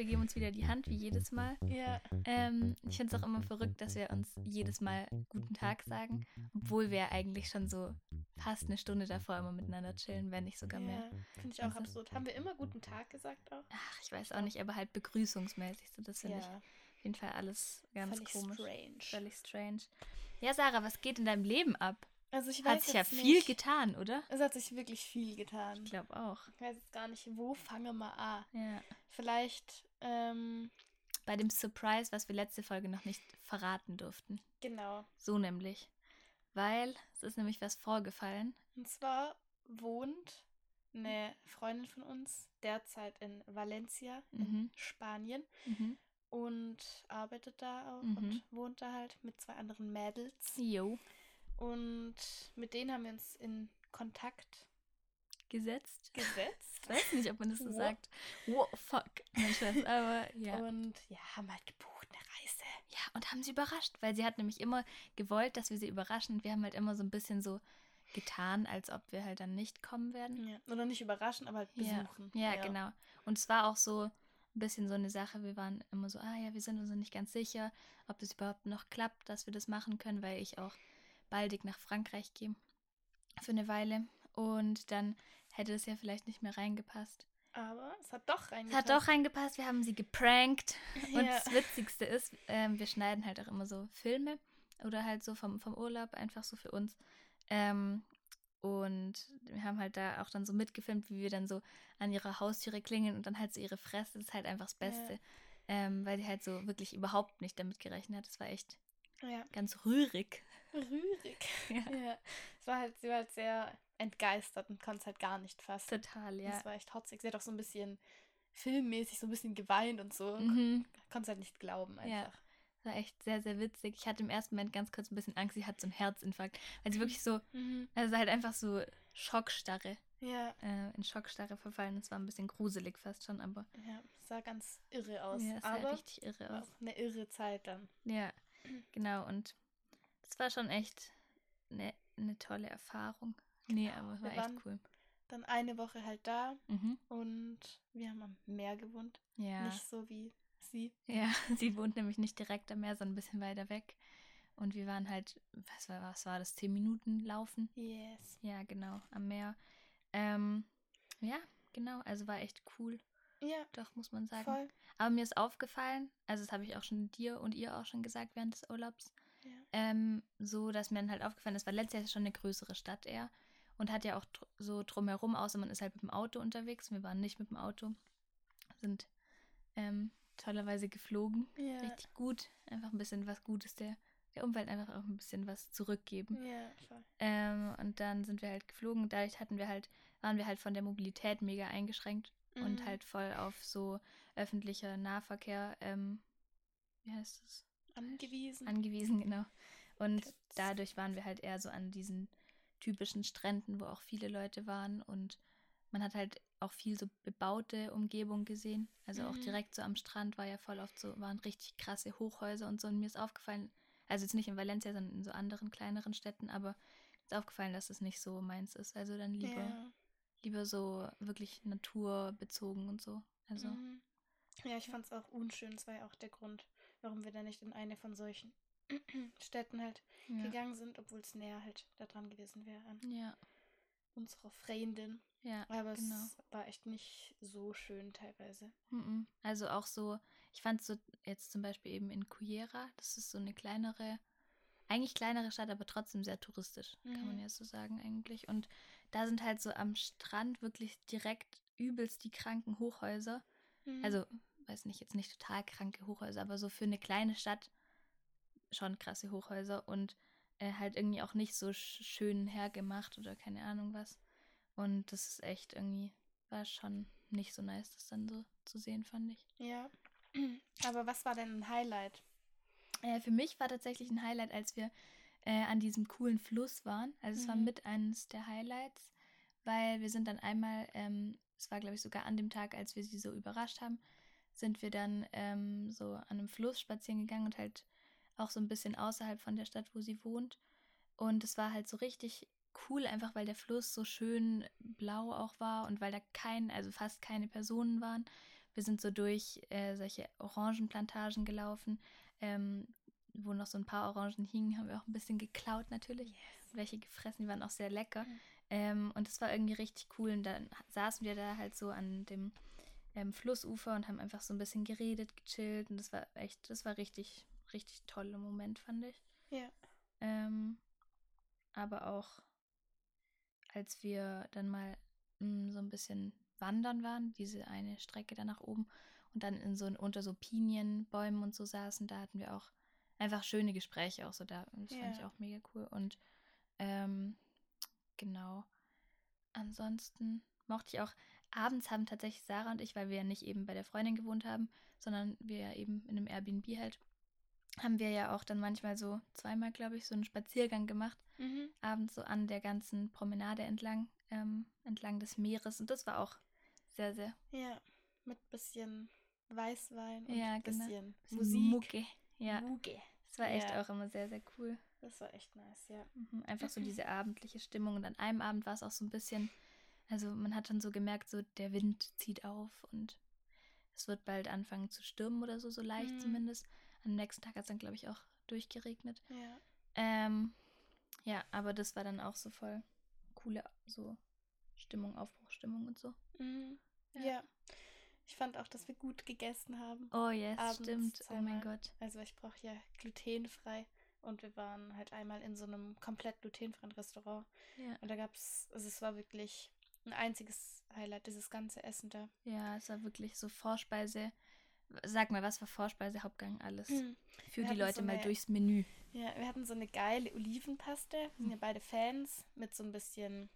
Wir geben uns wieder die Hand, wie jedes Mal. Ja. Ähm, ich finde es auch immer verrückt, dass wir uns jedes Mal guten Tag sagen, obwohl wir eigentlich schon so fast eine Stunde davor immer miteinander chillen, wenn nicht sogar mehr. Ja, finde ich auch Also- absurd. Haben wir immer guten Tag gesagt auch? Ach, ich weiß auch nicht, aber halt begrüßungsmäßig. So, das finde ich ja, auf jeden Fall alles ganz völlig komisch. strange. Völlig strange. Ja, Sarah, was geht in deinem Leben ab? Also ich weiß Hat sich ja viel nicht. getan, oder? Es hat sich wirklich viel getan. Ich glaube auch. Ich weiß jetzt gar nicht, wo fange mal an. Ja. Vielleicht, ähm, Bei dem Surprise, was wir letzte Folge noch nicht verraten durften. genau. So nämlich. Weil es ist nämlich was vorgefallen. Und zwar wohnt eine Freundin von uns derzeit in Valencia in Mhm. Spanien Mhm. und arbeitet da auch Mhm. und wohnt da halt mit zwei anderen Mädels. Jo. Und mit denen haben wir uns in Kontakt Gesetzt. gesetzt. Ich weiß nicht, ob man das so What? sagt. Wow, fuck. Mein Scherz, aber ja. Und ja, haben halt gebucht eine Reise. Ja, und haben sie überrascht, weil sie hat nämlich immer gewollt, dass wir sie überraschen. Und wir haben halt immer so ein bisschen so getan, als ob wir halt dann nicht kommen werden. Ja. Oder nicht überraschen, aber halt Ja, besuchen. Ja, genau. Und es war auch so ein bisschen so eine Sache, wir waren immer so, ah ja, wir sind uns nicht ganz sicher, ob das überhaupt noch klappt, dass wir das machen können, weil ich auch baldig nach Frankreich gehe für eine Weile. Und dann hätte es ja vielleicht nicht mehr reingepasst. Aber es hat doch Es reingepasst. hat doch reingepasst, wir haben sie geprankt. Und Ja. das Witzigste ist, ähm, wir schneiden halt auch immer so Filme oder halt so vom, vom Urlaub, einfach so für uns. Ähm, und wir haben halt da auch dann so mitgefilmt, wie wir dann so an ihrer Haustüre klingeln und dann halt so ihre Fresse. Das ist halt einfach das Ja. Beste. Ähm, weil die halt so wirklich überhaupt nicht damit gerechnet hat. Das war echt Ja. ganz rührig. Rührig. Ja. Ja. Es war halt, sie war halt sehr entgeistert und konnte es halt gar nicht fassen. Total, ja. Das war echt hotzig. Sie hat auch so ein bisschen filmmäßig so ein bisschen geweint und so. Mhm. Konnte es halt nicht glauben Ja. einfach. Das war echt sehr, sehr witzig. Ich hatte im ersten Moment ganz kurz ein bisschen Angst, sie hat so einen Herzinfarkt. Weil sie wirklich so, Mhm. also halt einfach so Schockstarre. Ja. äh, in Schockstarre verfallen. Das war ein bisschen gruselig fast schon, aber Ja, sah ganz irre aus. ja, es sah aber richtig irre aus. auch eine irre Zeit dann. Ja, genau. Und das war schon echt eine, eine tolle Erfahrung. Nee, Genau. aber es war echt cool. Dann eine Woche halt da Mhm. und wir haben am Meer gewohnt. Ja. Nicht so wie sie. ja, sie wohnt nämlich nicht direkt am Meer, sondern ein bisschen weiter weg. Und wir waren halt, was war, was war das, zehn Minuten laufen? Yes. Ja, genau, am Meer. Ähm, ja, genau, also war echt cool, Ja, doch, muss man sagen. voll. Aber mir ist aufgefallen, also das habe ich auch schon dir und ihr auch schon gesagt während des Urlaubs. Ähm, so dass mir dann halt aufgefallen ist, weil letztes Jahr schon eine größere Stadt eher und hat ja auch dr so drumherum, außer man ist halt mit dem Auto unterwegs. Wir waren nicht mit dem Auto, sind ähm, tollerweise geflogen. Ja. Richtig gut. Einfach ein bisschen was Gutes der, der Umwelt einfach auch ein bisschen was zurückgeben. Ja, voll. Ähm, und dann sind wir halt geflogen. Dadurch hatten wir halt, waren wir halt von der Mobilität mega eingeschränkt und Mhm. halt voll auf so öffentlicher Nahverkehr, ähm, wie heißt es? Angewiesen. Angewiesen, genau. Und Tipps. dadurch waren wir halt eher so an diesen typischen Stränden, wo auch viele Leute waren und man hat halt auch viel so bebaute Umgebung gesehen. Also auch Mhm. direkt so am Strand war ja voll oft so, waren richtig krasse Hochhäuser und so. Und mir ist aufgefallen, also jetzt nicht in Valencia, sondern in so anderen kleineren Städten, aber mir ist aufgefallen, dass es nicht so meins ist. Also dann lieber, Ja. lieber so wirklich naturbezogen und so. Also, Mhm. Ja, ich fand es auch unschön. Das war ja auch der Grund, warum wir da nicht in eine von solchen Städten halt ja. gegangen sind, obwohl es näher halt da dran gewesen wäre an Ja, unserer Freundin. ja, Aber genau. es war echt nicht so schön teilweise. Mhm. Also auch so, ich fand so jetzt zum Beispiel eben in Cullera, das ist so eine kleinere, eigentlich kleinere Stadt, aber trotzdem sehr touristisch, kann man Mhm. ja so sagen eigentlich. Und da sind halt so am Strand wirklich direkt übelst die kranken Hochhäuser. Mhm. Also, weiß nicht, jetzt nicht total kranke Hochhäuser, aber so für eine kleine Stadt schon krasse Hochhäuser und äh, halt irgendwie auch nicht so sch schön hergemacht oder keine Ahnung was. Und das ist echt irgendwie, war schon nicht so nice, das dann so zu sehen, fand ich. Ja. Aber was war denn ein Highlight? Äh, für mich war tatsächlich ein Highlight, als wir äh, an diesem coolen Fluss waren. Also es war Mhm. mit eines der Highlights, weil wir sind dann einmal, ähm, es war glaube ich sogar an dem Tag, als wir sie so überrascht haben, sind wir dann ähm, so an einem Fluss spazieren gegangen und halt auch so ein bisschen außerhalb von der Stadt, wo sie wohnt. Und es war halt so richtig cool, einfach weil der Fluss so schön blau auch war und weil da kein, also fast keine Personen waren. wir sind so durch äh, solche Orangenplantagen gelaufen, ähm, wo noch so ein paar Orangen hingen, haben wir auch ein bisschen geklaut natürlich. Yes. Welche gefressen, die waren auch sehr lecker. Mhm. Ähm, und das war irgendwie richtig cool. Und dann saßen wir da halt so an dem ähm, Flussufer und haben einfach so ein bisschen geredet, gechillt. Und das war echt, das war richtig, richtig toller Moment, fand ich. Ja. Ähm, aber auch als wir dann mal mh, so ein bisschen wandern waren, diese eine Strecke da nach oben und dann in so unter so Pinienbäumen und so saßen, da hatten wir auch einfach schöne Gespräche auch so da. Und das fand ich Ja. auch mega cool. Und ähm, genau. Ansonsten mochte ich auch, abends haben tatsächlich Sarah und ich, weil wir ja nicht eben bei der Freundin gewohnt haben, sondern wir ja eben in einem Airbnb halt, haben wir ja auch dann manchmal so zweimal, glaube ich, so einen Spaziergang gemacht, Mhm. abends so an der ganzen Promenade entlang, ähm, entlang des Meeres. Und das war auch sehr, sehr Ja. Mit bisschen Weißwein und Ja, genau. bisschen bisschen Musik. Mucke. Ja, Mucke. das war echt Ja. auch immer sehr, sehr cool. Das war echt nice, ja. Mhm, Einfach so diese abendliche Stimmung. Und an einem Abend war es auch so ein bisschen, also man hat dann so gemerkt, so der Wind zieht auf und es wird bald anfangen zu stürmen oder so, so leicht Mhm. zumindest. Am nächsten Tag hat es dann, glaube ich, auch durchgeregnet. Ja. Ähm, ja, aber das war dann auch so voll coole so Stimmung, Aufbruchstimmung und so. Mhm. Ja. Ja. Ich fand auch, dass wir gut gegessen haben. Oh yes, Abends stimmt. Oh mein. Gott. Also ich brauche ja glutenfrei. Und wir waren halt einmal in so einem komplett glutenfreien Restaurant. Ja. Und da gab es, also es war wirklich ein einziges Highlight, dieses ganze Essen da. Ja, es war wirklich so Vorspeise. Sag mal, was war Vorspeise, Hauptgang, alles. Mhm. Für die Leute so mal eine- durchs Menü. Ja, wir hatten so eine geile Olivenpaste. Wir sind ja beide Fans mit so ein bisschen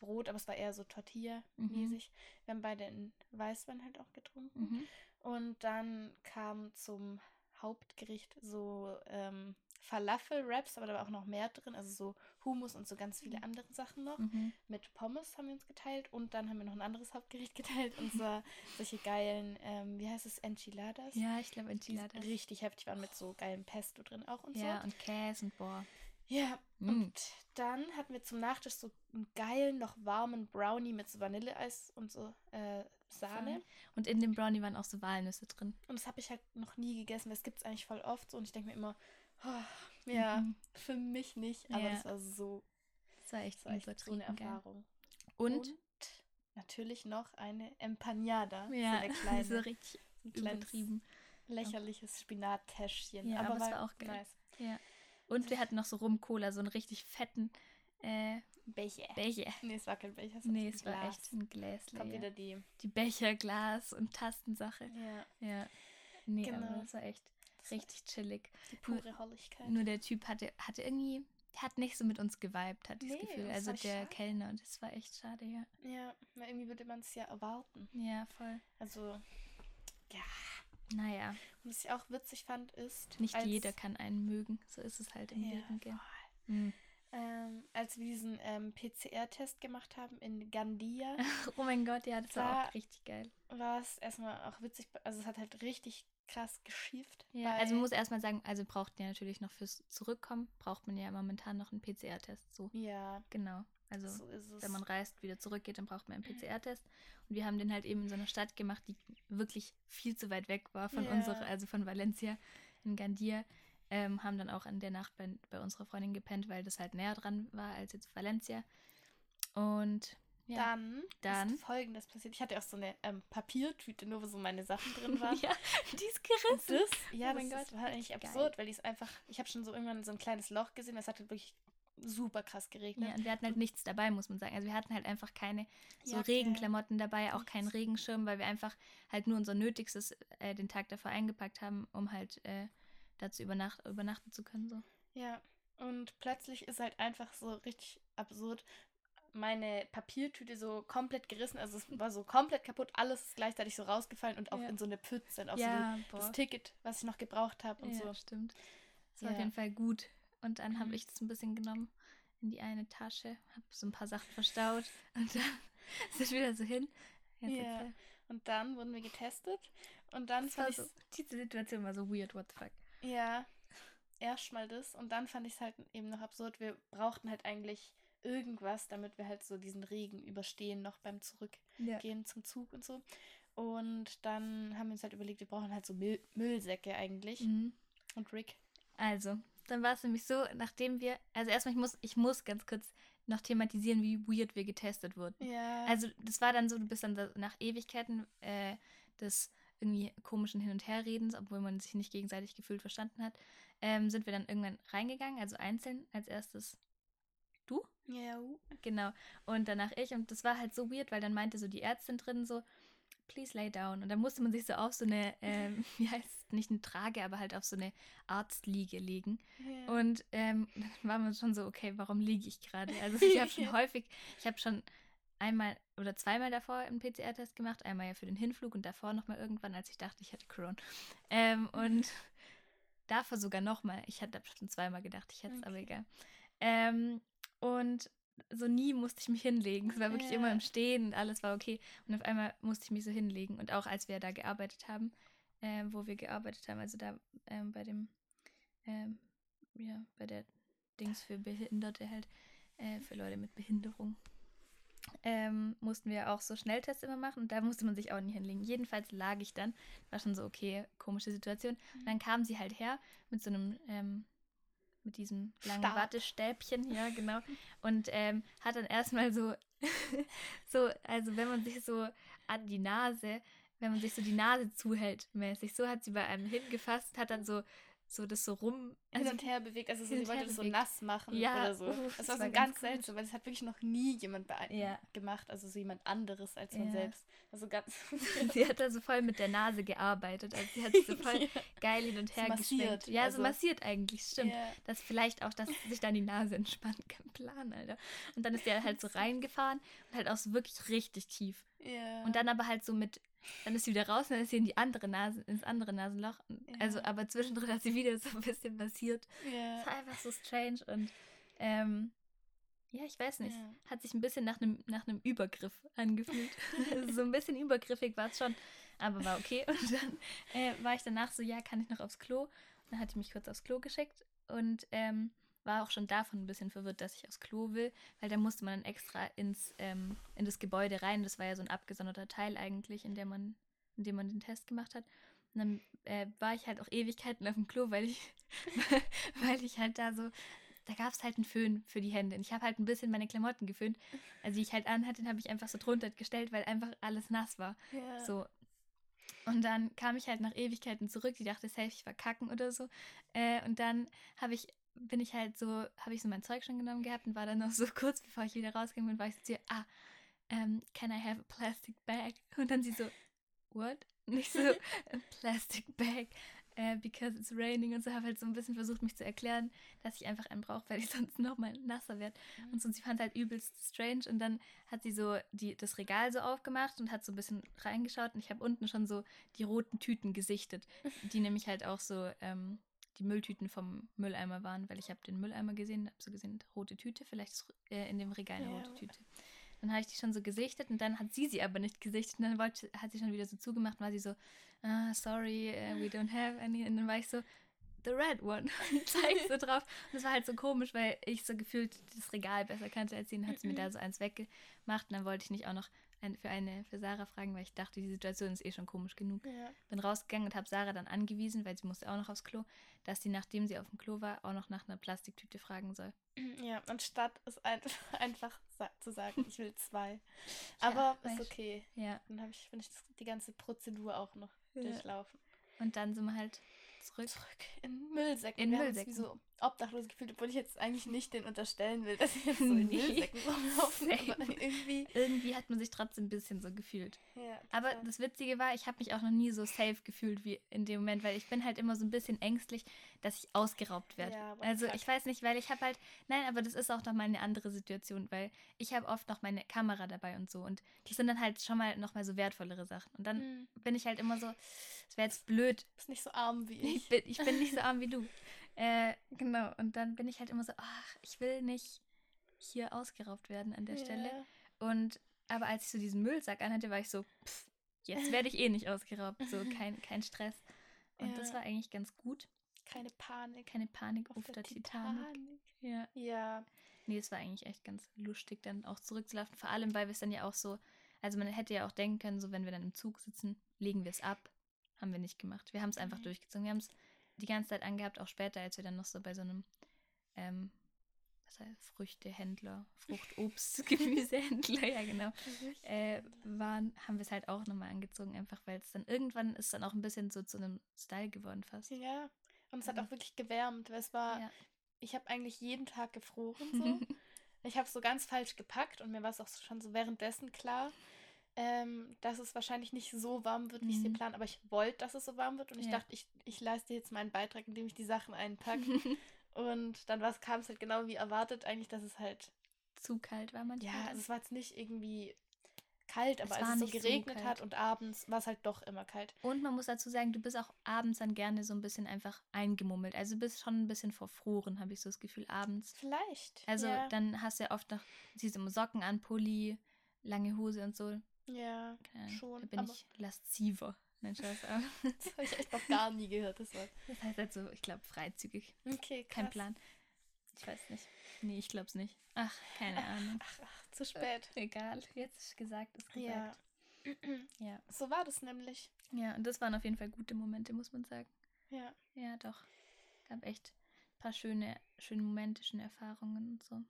Brot, aber es war eher so Tortilla-mäßig. Wir haben beide einen Weißwein halt auch getrunken. Mhm. Und dann kam zum Hauptgericht so ähm, Falafel-Wraps, aber da war auch noch mehr drin, also so Hummus und so ganz viele andere Sachen noch. Mhm. Mit Pommes haben wir uns geteilt und dann haben wir noch ein anderes Hauptgericht geteilt und zwar solche geilen, ähm, wie heißt es, Enchiladas. Ja, ich glaube Die Enchiladas. richtig heftig waren mit so geilem Pesto drin auch und Ja, so. und Käse und boah. Ja, Mm. und dann hatten wir zum Nachtisch so einen geilen, noch warmen Brownie mit so Vanilleeis und so äh, Sahne. Und in dem Brownie waren auch so Walnüsse drin. Und das habe ich halt noch nie gegessen. Das gibt es eigentlich voll oft so. Und ich denke mir immer, oh, ja, Mhm. für mich nicht. Aber Ja. das war so, Das war echt das war echt so eine. Erfahrung. Und, natürlich noch eine Empanada. ja, So eine kleine, so richtig ein kleines übertrieben. lächerliches Spinattäschchen. Ja, aber es war auch geil. nice. Ja. Und wir hatten noch so Rum-Cola, so einen richtig fetten äh, Becher. Becher. Nee, es war kein Becher, es war Nee, es war Glas. echt ein Gläsle. Kommt Ja. wieder die. Die Becher, Glas und Tastensache. Ja, Ja. Nee, Genau. aber das war echt war richtig chillig. die pure Holligkeit. Nur der Typ hatte, hatte irgendwie, der hat nicht so mit uns geweibt, hatte ich Nee, das Gefühl. das Also war der schade. Kellner und das war echt schade, ja. Ja, weil irgendwie würde man es ja erwarten. Ja, voll. Also, ja. Naja, Und was ich auch witzig fand, ist, nicht jeder kann einen mögen. So ist es halt im Ja, Leben, gell? voll. Hm. ähm, als wir diesen ähm, PCR-Test gemacht haben in Gandia, Oh mein Gott, ja, das war Da- auch richtig geil. war es erstmal auch witzig. Also, es hat halt richtig krass geschifft. Ja, also man muss erstmal sagen, also braucht ihr natürlich noch fürs Zurückkommen, braucht man ja momentan noch einen PCR-Test. So, Ja, genau. Also so wenn man reist, wieder zurückgeht, dann braucht man einen PCR-Test. Und wir haben den halt eben in so einer Stadt gemacht, die wirklich viel zu weit weg war von Ja. unserer, also von Valencia in Gandia. Ähm, haben dann auch in der Nacht bei, bei unserer Freundin gepennt, weil das halt näher dran war als jetzt Valencia. Und ja, Dann, Dann- ist folgendes passiert. Ich hatte auch so eine ähm, Papiertüte, nur wo so meine Sachen drin waren. ja die ist gerissen. das, ja, Oh mein das, das Gott. war eigentlich Geil. absurd, weil die ist einfach, ich habe schon so irgendwann so ein kleines Loch gesehen, das hat halt wirklich super krass geregnet. Ja, und wir hatten halt nichts dabei, muss man sagen. Also wir hatten halt einfach keine so Jacke, Regenklamotten dabei, auch keinen nichts. Regenschirm, weil wir einfach halt nur unser Nötigstes äh, den Tag davor eingepackt haben, um halt äh, dazu übernacht übernachten zu können. So. Ja, und plötzlich ist halt einfach so richtig absurd meine Papiertüte so komplett gerissen, also es war so komplett kaputt, alles ist gleichzeitig so rausgefallen und auch Ja. in so eine Pfütze und auch ja, so das Ticket, was ich noch gebraucht habe und ja, so. stimmt. Das war auf jeden Fall gut. Und dann habe Mhm. ich das ein bisschen genommen in die eine Tasche, habe so ein paar Sachen verstaut und dann sind wir wieder so hin. Jetzt Ja. erzähl. Und dann wurden wir getestet und dann Das war fand so, ich diese Situation war so weird, what the fuck. Ja, erstmal das. Und dann fand ich es halt eben noch absurd. Wir brauchten halt eigentlich irgendwas, damit wir halt so diesen Regen überstehen, noch beim Zurückgehen Ja. zum Zug und so. Und dann haben wir uns halt überlegt, wir brauchen halt so Müll Müllsäcke eigentlich. Mhm. Und Rick. Also, dann war es nämlich so, nachdem wir, also erstmal, ich muss, ich muss ganz kurz noch thematisieren, wie weird wir getestet wurden. Ja. Also, das war dann so, du bist dann da nach Ewigkeiten äh, des irgendwie komischen Hin- und Herredens, obwohl man sich nicht gegenseitig gefühlt verstanden hat, ähm, sind wir dann irgendwann reingegangen, also einzeln als erstes du. ja. Genau. Und danach ich. Und das war halt so weird, weil dann meinte so die Ärztin drin so, please lay down. Und dann musste man sich so auf so eine, ähm, wie heißt es, nicht eine Trage, aber halt auf so eine Arztliege legen. ja. Und ähm, dann war man schon so, okay, warum liege ich gerade? Also ich habe schon häufig, ich habe schon einmal oder zweimal davor einen PCR-Test gemacht, einmal ja für den Hinflug und davor nochmal irgendwann, als ich dachte, ich hätte Corona. Ähm, und davor sogar nochmal. Ich hatte schon zweimal gedacht, ich hätte es aber Okay. egal. Ähm, und so nie musste ich mich hinlegen. Es war wirklich immer im Stehen und alles war okay. Und auf einmal musste ich mich so hinlegen. Und auch als wir da gearbeitet haben, ähm, wo wir gearbeitet haben, also da ähm, bei dem, ähm, ja, bei der Dings für Behinderte halt, äh, für Leute mit Behinderung, ähm, mussten wir auch so Schnelltests immer machen und da musste man sich auch nie hinlegen. Jedenfalls lag ich dann, war schon so, okay, komische Situation. Und dann kam sie halt her mit so einem, ähm, mit diesem langen Stab. Wattestäbchen, ja, genau. Und ähm, hat dann erstmal so, so, also wenn man sich so an die Nase, wenn man sich so die Nase zuhält, mäßig, so hat sie bei einem hingefasst, hat dann so, so das so rum. hin Also, und her bewegt, also so, hin sie wollte das so nass machen Ja, oder so. uff, das war so war ganz ganz seltsam, weil das hat wirklich noch nie jemand bee- Ja. gemacht, also so jemand anderes als man Ja. selbst. Also ganz sie hat da so voll mit der Nase gearbeitet. Also sie hat sich so voll geil hin und So her massiert, geschwenkt. Ja, also- so massiert eigentlich, stimmt. Ja. dass vielleicht auch, dass sich dann die Nase entspannt. Kein Plan, Alter. Und dann ist der halt so reingefahren und halt auch so wirklich richtig tief. Ja. Und dann aber halt so mit, dann ist sie wieder raus und dann ist sie in die andere Nase, ins andere Nasenloch. Und Also, Ja. aber zwischendrin hat sie wieder so ein bisschen massiert. ja. Das war einfach so strange und ähm, ja, ich weiß nicht. Ja. Hat sich ein bisschen nach einem nach einem Übergriff angefühlt. so ein bisschen übergriffig war es schon, aber war okay. Und dann äh, war ich danach so, ja, kann ich noch aufs Klo? Und dann hat die mich kurz aufs Klo geschickt und ähm, war auch schon davon ein bisschen verwirrt, dass ich aufs Klo will, weil da musste man dann extra ins, ähm, in das Gebäude rein. Das war ja so ein abgesonderter Teil eigentlich, in, der man, in dem man den Test gemacht hat. Und dann äh, war ich halt auch Ewigkeiten auf dem Klo, weil ich, weil ich halt da so, da gab es halt einen Föhn für die Hände. Und ich habe halt ein bisschen meine Klamotten geföhnt. Also die ich halt anhatte, den habe ich einfach so drunter gestellt, weil einfach alles nass war. ja. So. Und dann kam ich halt nach Ewigkeiten zurück. Die dachte, safe, ich war kacken oder so. Äh, und dann habe ich, bin ich halt so, habe ich so mein Zeug schon genommen gehabt und war dann noch so kurz, bevor ich wieder rausgegangen bin, war ich so zu ihr, ah, ähm, can I have a plastic bag? Und dann sie so, what? Nicht so, a plastic bag, äh, because it's raining und so. Habe halt so ein bisschen versucht, mich zu erklären, dass ich einfach einen brauche, weil ich sonst nochmal nasser werde. Und so, und sie fand halt übelst strange. Und dann hat sie so die, das Regal so aufgemacht und hat so ein bisschen reingeschaut. Und ich habe unten schon so die roten Tüten gesichtet, die nämlich halt auch so ähm, die Mülltüten vom Mülleimer waren, weil ich habe den Mülleimer gesehen, habe so gesehen, rote Tüte, vielleicht ist äh, in dem Regal eine Ja. rote Tüte. Dann habe ich die schon so gesichtet und dann hat sie sie aber nicht gesichtet. Und dann wollte, hat sie schon wieder so zugemacht, war sie so, ah, sorry, uh, we don't have any. Und dann war ich so, the red one. Und zeig so drauf. Und es war halt so komisch, weil ich so gefühlt das Regal besser kannte als sie. Dann hat sie mir da so eins weggemacht. Und dann wollte ich nicht auch noch für eine für Sarah fragen, weil ich dachte, die Situation ist eh schon komisch genug. Ja. Bin rausgegangen und habe Sarah dann angewiesen, weil sie musste auch noch aufs Klo, dass sie, nachdem sie auf dem Klo war, auch noch nach einer Plastiktüte fragen soll. ja, anstatt es ein, einfach zu sagen, ich will zwei. Aber weiß. ist okay. Ja. Dann habe ich, bin ich die ganze Prozedur auch noch Ja. durchlaufen. Und dann sind wir halt zurück. Zurück in Müllsäcken. In Wir Müllsäcken. wie so obdachlos gefühlt, obwohl ich jetzt eigentlich nicht den unterstellen will, dass sie jetzt so in Nee. Müllsäcken rumlaufen. Irgendwie. Irgendwie hat man sich trotzdem ein bisschen so gefühlt. Ja, Aber das Witzige war, ich habe mich auch noch nie so safe gefühlt wie in dem Moment, weil ich bin halt immer so ein bisschen ängstlich, dass ich ausgeraubt werde. Ja, also ich weiß nicht, weil ich habe halt, nein, aber das ist auch noch mal eine andere Situation, weil ich habe oft noch meine Kamera dabei und so und das sind dann halt schon mal noch mal so wertvollere Sachen. Und dann Mhm. bin ich halt immer so, es wäre jetzt blöd, Du bist nicht so arm wie ich ich. bin, ich bin nicht so arm wie du. Äh, genau, und dann bin ich halt immer so, ach, ich will nicht hier ausgeraubt werden an der Stelle. Ja. Und aber als ich so diesen Müllsack anhatte, war ich so, pff, jetzt werde ich eh nicht ausgeraubt. So kein, kein Stress. Und das Ja. war eigentlich ganz gut. Keine Panik. Keine Panik auf, der, Titanic. Ja. Ja. Nee, es war eigentlich echt ganz lustig, dann auch zurückzulaufen. Vor allem, weil wir es dann ja auch so, Also man hätte ja auch denken können, so wenn wir dann im Zug sitzen, legen wir es ab. Haben wir nicht gemacht. Wir haben es einfach Mhm. durchgezogen. Wir haben es die ganze Zeit angehabt, auch später, als wir dann noch so bei so einem ähm, was heißt, Früchtehändler, Frucht, Obst, Gemüsehändler, ja genau, äh, waren, haben wir es halt auch nochmal angezogen, einfach weil es dann irgendwann ist dann auch ein bisschen so zu einem Style geworden fast. Ja, und es hat auch wirklich gewärmt, weil es war, Ja. ich habe eigentlich jeden Tag gefroren so. ich habe es so ganz falsch gepackt und mir war es auch schon so währenddessen klar, ähm, dass es wahrscheinlich nicht so warm wird, wie ich es Mhm. geplant aber ich wollte, dass es so warm wird und ich Ja. dachte, ich, ich leiste jetzt meinen Beitrag, indem ich die Sachen einpacke. und dann kam es halt genau wie erwartet, eigentlich, dass es halt, Zu kalt war manchmal. ja, also es war jetzt nicht irgendwie kalt, aber Es als war es so nicht so geregnet kalt. hat und abends war es halt doch immer kalt. Und man muss dazu sagen, du bist auch abends dann gerne so ein bisschen einfach eingemummelt. Also du bist schon ein bisschen verfroren, habe ich so das Gefühl, abends. Vielleicht. Also ja. dann hast du ja oft noch, ziehst immer Socken an, Pulli, lange Hose und so. Ja, Keine schon. Da bin aber ich lasziver. Nein, aber das habe ich echt noch gar nie gehört, das Wort. das heißt halt so, ich glaube, freizügig. Okay, krass. Kein Plan. Ich weiß nicht. Nee, ich glaube es nicht. Ach, keine Ahnung. Ach, ach, zu spät. Egal, jetzt ist gesagt, ist gesagt. Ja. Ja. So war das nämlich. Ja, und das waren auf jeden Fall gute Momente, muss man sagen. Ja. Ja, doch. Gab echt ein paar schöne, schöne Momente, schöne Erfahrungen und so.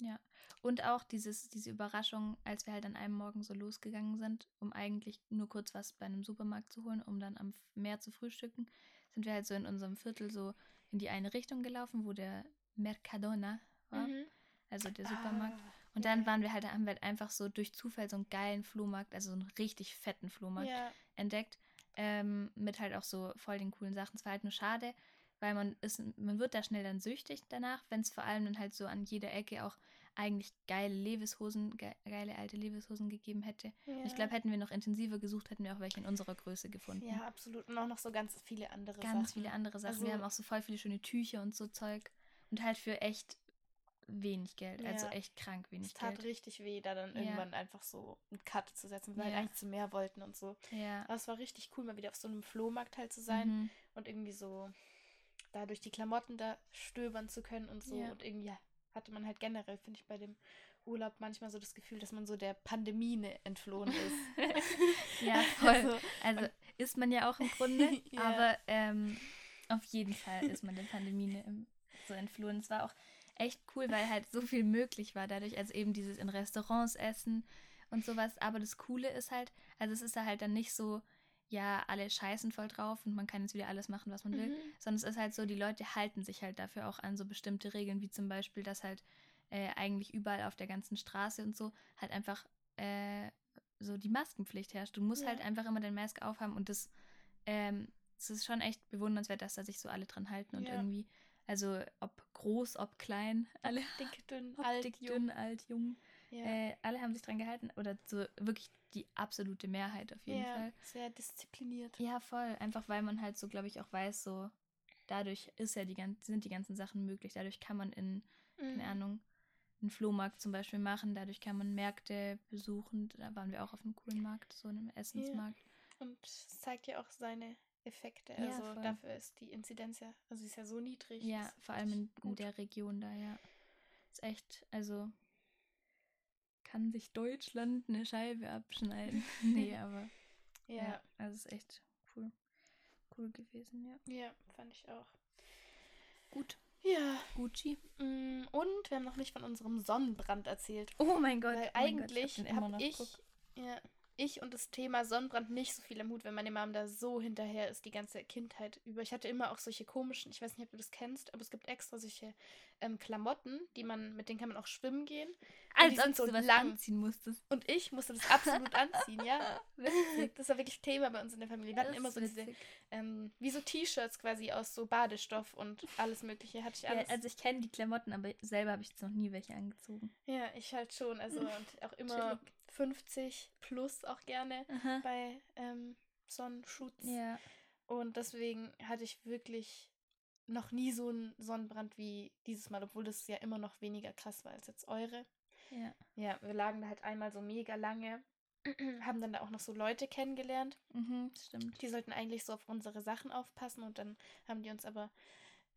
Ja. Und auch dieses, diese Überraschung, als wir halt an einem Morgen so losgegangen sind, um eigentlich nur kurz was bei einem Supermarkt zu holen, um dann am Meer zu frühstücken, sind wir halt so in unserem Viertel so in die eine Richtung gelaufen, wo der Mercadona war, Mhm. also der Supermarkt. Ah, Und ja. dann waren wir halt, haben wir halt einfach so durch Zufall so einen geilen Flohmarkt, also so einen richtig fetten Flohmarkt Ja, entdeckt. Ähm, mit halt auch so voll den coolen Sachen. Es war halt nur schade, weil man ist, man wird da schnell dann süchtig danach, wenn es vor allem dann halt so an jeder Ecke auch eigentlich geile Levishosen, ge geile alte Levishosen gegeben hätte. ja. Ich glaube, hätten wir noch intensiver gesucht, hätten wir auch welche in unserer Größe gefunden. Ja, absolut. Und auch noch so ganz viele andere Ganz Sachen. viele andere Sachen. Also- wir haben auch so voll viele schöne Tücher und so Zeug. Und halt für echt wenig Geld. Also Ja. echt krank Es wenig tat Geld. richtig weh, da dann Ja. irgendwann einfach so einen Cut zu setzen, weil wir Ja. halt eigentlich zu mehr wollten und so. Ja. Aber es war richtig cool, mal wieder auf so einem Flohmarkt halt zu sein Mhm. und irgendwie so dadurch die Klamotten da stöbern zu können und so. Ja. Und irgendwie hatte man halt generell, finde ich, bei dem Urlaub manchmal so das Gefühl, dass man so der Pandemie entflohen ist. Ja, voll. Also, Also ist man ja auch im Grunde, Ja. aber ähm, auf jeden Fall ist man der Pandemie so entflohen. Es war auch echt cool, weil halt so viel möglich war dadurch. Also eben dieses in Restaurants essen und sowas. Aber das Coole ist halt, also es ist da halt dann nicht so, ja, alle scheißen voll drauf und man kann jetzt wieder alles machen, was man will. Mhm. Sondern es ist halt so, die Leute halten sich halt dafür auch an so bestimmte Regeln, wie zum Beispiel, dass halt äh, eigentlich überall auf der ganzen Straße und so halt einfach äh, so die Maskenpflicht herrscht. Du musst Ja. halt einfach immer deine Maske aufhaben und das, ähm, das ist schon echt bewundernswert, dass da sich so alle dran halten und Ja. irgendwie, also ob groß, ob klein, alle dick, dünn, ob alt, dick, jung. dünn, alt, jung, Ja, äh, alle haben sich dran gehalten oder so wirklich die absolute Mehrheit auf jeden ja Fall. sehr diszipliniert. Ja, voll. Einfach weil man halt so, glaube ich, auch weiß, so dadurch ist ja die sind die ganzen Sachen möglich. Dadurch kann man in, keine Mhm. Ahnung, einen Flohmarkt zum Beispiel machen. Dadurch kann man Märkte besuchen. Da waren wir auch auf einem coolen Markt, so einem Essensmarkt. Und es zeigt ja auch seine Effekte. Ja, Also voll. dafür ist die Inzidenz ja, also sie ist ja so niedrig. Ja, vor allem in, in der Region da, ja. Ist echt, also kann sich Deutschland eine Scheibe abschneiden. nee, aber ja. Ja, also ist echt cool. Cool gewesen, ja. ja, fand ich auch. Gut. Ja, Gucci. mm, und wir haben noch nicht von unserem Sonnenbrand erzählt. Oh mein Gott. Weil oh mein eigentlich habe noch. ich, Guck. ja, ich und das Thema Sonnenbrand nicht so viel am Hut, wenn meine Mom da so hinterher ist, die ganze Kindheit über. Ich hatte immer auch solche komischen, ich weiß nicht, ob du das kennst, aber es gibt extra solche ähm, Klamotten, die man, mit denen kann man auch schwimmen gehen. Als ob so du was lang. anziehen musstest. Und ich musste das absolut anziehen, ja. Das war wirklich Thema bei uns in der Familie. Wir hatten immer so diese, witzig. ähm, wie so T-Shirts quasi aus so Badestoff und alles mögliche hatte ich Ja, alles. also ich kenne die Klamotten, aber selber habe ich jetzt noch nie welche angezogen. Ja, ich halt schon. Also und auch immer Chillig. 50 plus auch gerne Aha. bei ähm, Sonnenschutz. Ja. Und deswegen hatte ich wirklich noch nie so einen Sonnenbrand wie dieses Mal, obwohl das ja immer noch weniger krass war als jetzt eure. Ja. Ja, wir lagen da halt einmal so mega lange, haben dann da auch noch so Leute kennengelernt. Mhm, stimmt. Die sollten eigentlich so auf unsere Sachen aufpassen und dann haben die uns aber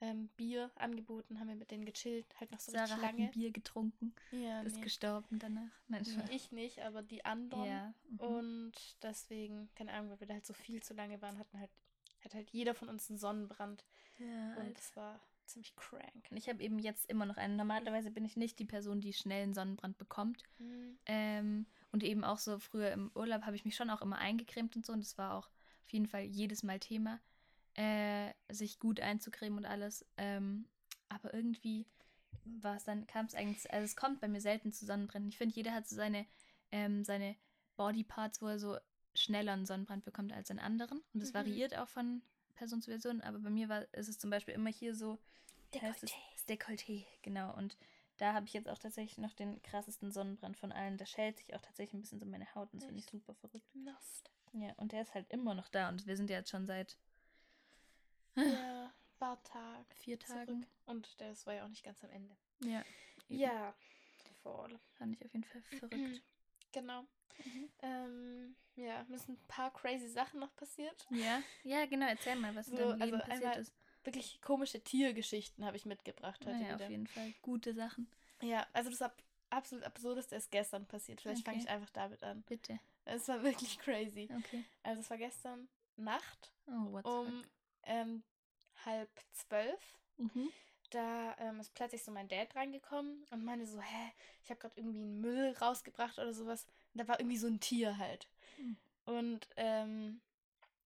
ähm, Bier angeboten, haben wir mit denen gechillt, halt noch so Sarah richtig hat lange. ein Bier getrunken, Ja, ist nee. gestorben danach. Nein, Nee, ich nicht, aber die anderen. Ja. mhm. Und deswegen, keine Ahnung, weil wir da halt so viel zu lange waren, hatten halt, hat halt jeder von uns einen Sonnenbrand. ja, Und Alter. es war ziemlich crank. Und ich habe eben jetzt immer noch einen. Normalerweise bin ich nicht die Person, die schnell einen Sonnenbrand bekommt. Mhm. Ähm, und eben auch so früher im Urlaub habe ich mich schon auch immer eingecremt und so. Und das war auch auf jeden Fall jedes Mal Thema, äh, sich gut einzucremen und alles. Ähm, aber irgendwie war es dann, kam es eigentlich, also es kommt bei mir selten zu Sonnenbränden. Ich finde, jeder hat so seine, ähm, seine Bodyparts, wo er so schneller einen Sonnenbrand bekommt als in anderen. Und das Mhm. variiert auch von Person zu Person. Aber bei mir war, ist es zum Beispiel immer hier so? Dekolleté. Das Dekolleté, genau. Und da habe ich jetzt auch tatsächlich noch den krassesten Sonnenbrand von allen. Da schält sich auch tatsächlich ein bisschen so meine Haut und das finde ich super verrückt. Lost. Ja, und der ist halt immer noch da und wir sind ja jetzt schon seit Ja, Bartag. vier zurück. Tagen. Und das war ja auch nicht ganz am Ende. Ja. eben. Ja, voll. Fand ich auf jeden Fall verrückt. Genau. Mhm. Ähm, ja, sind ein paar crazy Sachen noch passiert. Ja, ja, genau. Erzähl mal, was in So, deinem Leben also passiert einmal ist. Wirklich komische Tiergeschichten habe ich mitgebracht heute Naja, wieder. auf jeden Fall gute Sachen. Ja, also das ab absolut absurdeste ist gestern passiert. Vielleicht fange Okay. ich einfach damit an. Bitte. Es war wirklich crazy. Okay. Also es war gestern Nacht Oh, what the um ähm, halb zwölf. Mhm. Da ähm, ist plötzlich so mein Dad reingekommen und meinte so, hä, ich habe gerade irgendwie einen Müll rausgebracht oder sowas. Und da war irgendwie so ein Tier halt. Hm. Und ähm,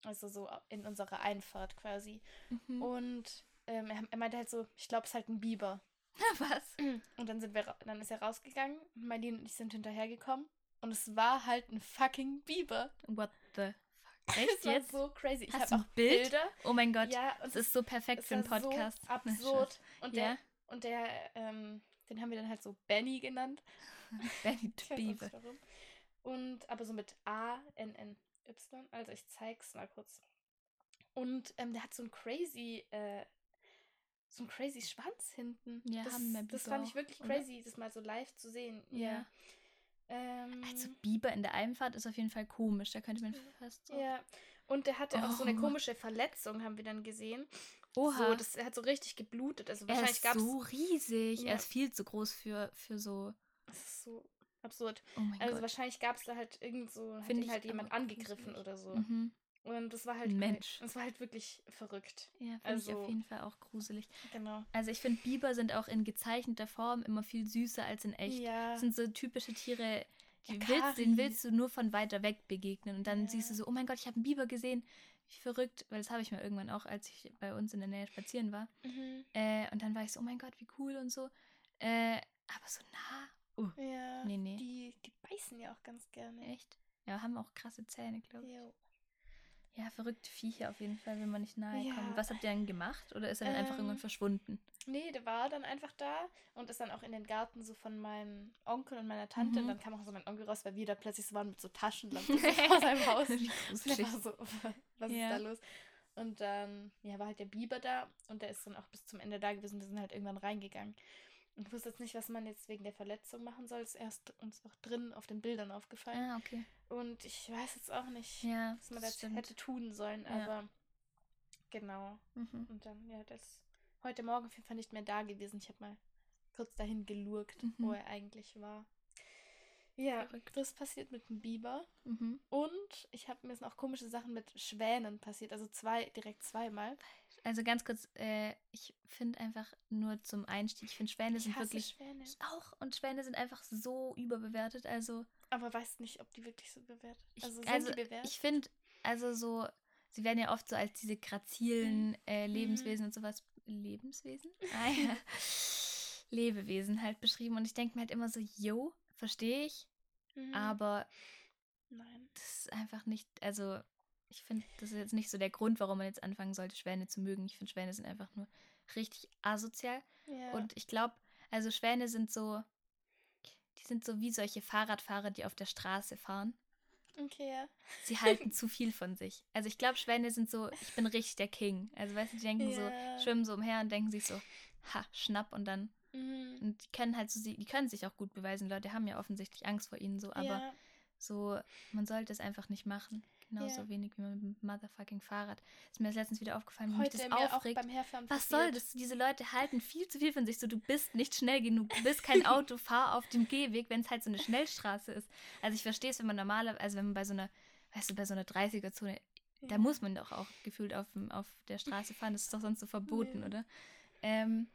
also so in unserer Einfahrt quasi. Mhm. Und ähm, er, er meinte halt so, ich glaube, es ist halt ein Biber. was? Und dann sind wir, dann ist er rausgegangen. Marlene und ich sind hinterhergekommen. Und es war halt ein fucking Biber. What the Es Echt war jetzt? so crazy. Ich Hast du auch Bild? Bilder. Oh mein Gott. Ja, Das und ist so perfekt es für einen war Podcast. So Na, absurd. Und der, Ja, und der, ähm, den haben wir dann halt so Benny genannt. Benny warum. Und aber so mit A, N, N, Y. Also ich zeig's mal kurz. Und ähm, der hat so ein crazy, äh, so ein crazy Schwanz hinten. Ja, das, haben wir das fand ich wirklich oder? crazy, das mal so live zu sehen. Ja. Ja. Ähm, Also Biber in der Einfahrt ist auf jeden Fall komisch. Da könnte man fast so. ja. Und der hatte auch so eine Oh. komische Verletzung, haben wir dann gesehen. Oha. So, das er hat so richtig geblutet. Also er wahrscheinlich ist gab es. so riesig. Ja. Er ist viel zu groß für, für so. Das ist so absurd. Oh mein Also Gott. wahrscheinlich gab es da halt irgend so, hat Find ihn ich halt jemand angegriffen oder so. Mhm. Und das war halt Mensch. Das war halt wirklich verrückt. Ja, finde ich Also- auf jeden Fall auch gruselig. Genau. Also ich finde, Biber sind auch in gezeichneter Form immer viel süßer als in echt. Ja. Das sind so typische Tiere, die Ja, willst, denen Kari. willst du nur von weiter weg begegnen. Und dann Ja. siehst du so, oh mein Gott, ich habe einen Biber gesehen. Wie verrückt, weil das habe ich mal irgendwann auch, als ich bei uns in der Nähe spazieren war. Mhm. Äh, und dann war ich so, oh mein Gott, wie cool und so. Äh, aber so nah. Uh, Ja. Nee, nee. Die, die beißen ja auch ganz gerne. echt? Ja, haben auch krasse Zähne, glaube ich. Jo. Ja, verrückte Viecher auf jeden Fall, wenn man nicht nahe Ja. kommt. Was habt ihr dann gemacht? Oder ist er dann einfach Ähm, irgendwann verschwunden? Nee, der war dann einfach da und ist dann auch in den Garten so von meinem Onkel und meiner Tante. Mhm. Und dann kam auch so mein Onkel raus, weil wir da plötzlich so waren mit so Taschenlampen so vor seinem Haus. Und war so, was Ja. ist da los? Und dann, ja, war halt der Biber da und der ist dann auch bis zum Ende da gewesen. Wir sind halt irgendwann reingegangen. Und ich wusste jetzt nicht, was man jetzt wegen der Verletzung machen soll. Das ist erst uns auch drin auf den Bildern aufgefallen. Ah, okay. Und ich weiß jetzt auch nicht, Ja, was man das stimmt. hätte tun sollen, Ja. aber genau. Mhm. Und dann, ja, das heute Morgen auf jeden Fall nicht mehr da gewesen. Ich habe mal kurz dahin gelurkt, Mhm. wo er eigentlich war. Ja, Verrückt. das passiert mit dem Biber. Mhm. Und ich habe mir sind auch komische Sachen mit Schwänen passiert. Also zwei, direkt zweimal. Also ganz kurz, äh, ich finde einfach nur zum Einstieg, ich finde Schwäne Ich sind wirklich. Schwäne. Ich auch. Und Schwäne sind einfach so überbewertet. Also, Aber weißt nicht, ob die wirklich so bewertet. ich, Also sind also die bewertet? ich finde, also so, sie werden ja oft so als diese grazilen äh, Lebenswesen und sowas. Lebenswesen? Ah ja. Lebewesen halt beschrieben. Und ich denke mir halt immer so, yo, verstehe ich, Mhm. aber Nein. das ist einfach nicht, also ich finde, das ist jetzt nicht so der Grund, warum man jetzt anfangen sollte, Schwäne zu mögen. Ich finde, Schwäne sind einfach nur richtig asozial. Ja. Und ich glaube, also Schwäne sind so, die sind so wie solche Fahrradfahrer, die auf der Straße fahren. okay, ja. Sie halten zu viel von sich. Also ich glaube, Schwäne sind so, ich bin richtig der King. Also weißt du, die denken Ja. so, schwimmen so umher und denken sich so, ha, schnapp und dann, Mhm. und die können halt so, sie- die können sich auch gut beweisen. Leute haben ja offensichtlich Angst vor ihnen so, aber ja. So, man sollte es einfach nicht machen. Genauso Ja. wenig wie mit dem motherfucking Fahrrad. Ist mir das letztens wieder aufgefallen, wie mich Heute das mir aufregt. Was soll das? Diese Leute halten viel zu viel von sich. So, du bist nicht schnell genug. Du bist kein Auto, fahr auf dem Gehweg, wenn es halt so eine Schnellstraße ist. Also ich verstehe es, wenn man normale, also wenn man bei so einer, weißt du, bei so einer 30er-Zone, da Ja. muss man doch auch gefühlt auf, auf der Straße fahren. Das ist doch sonst so verboten, Ja. oder? Ähm,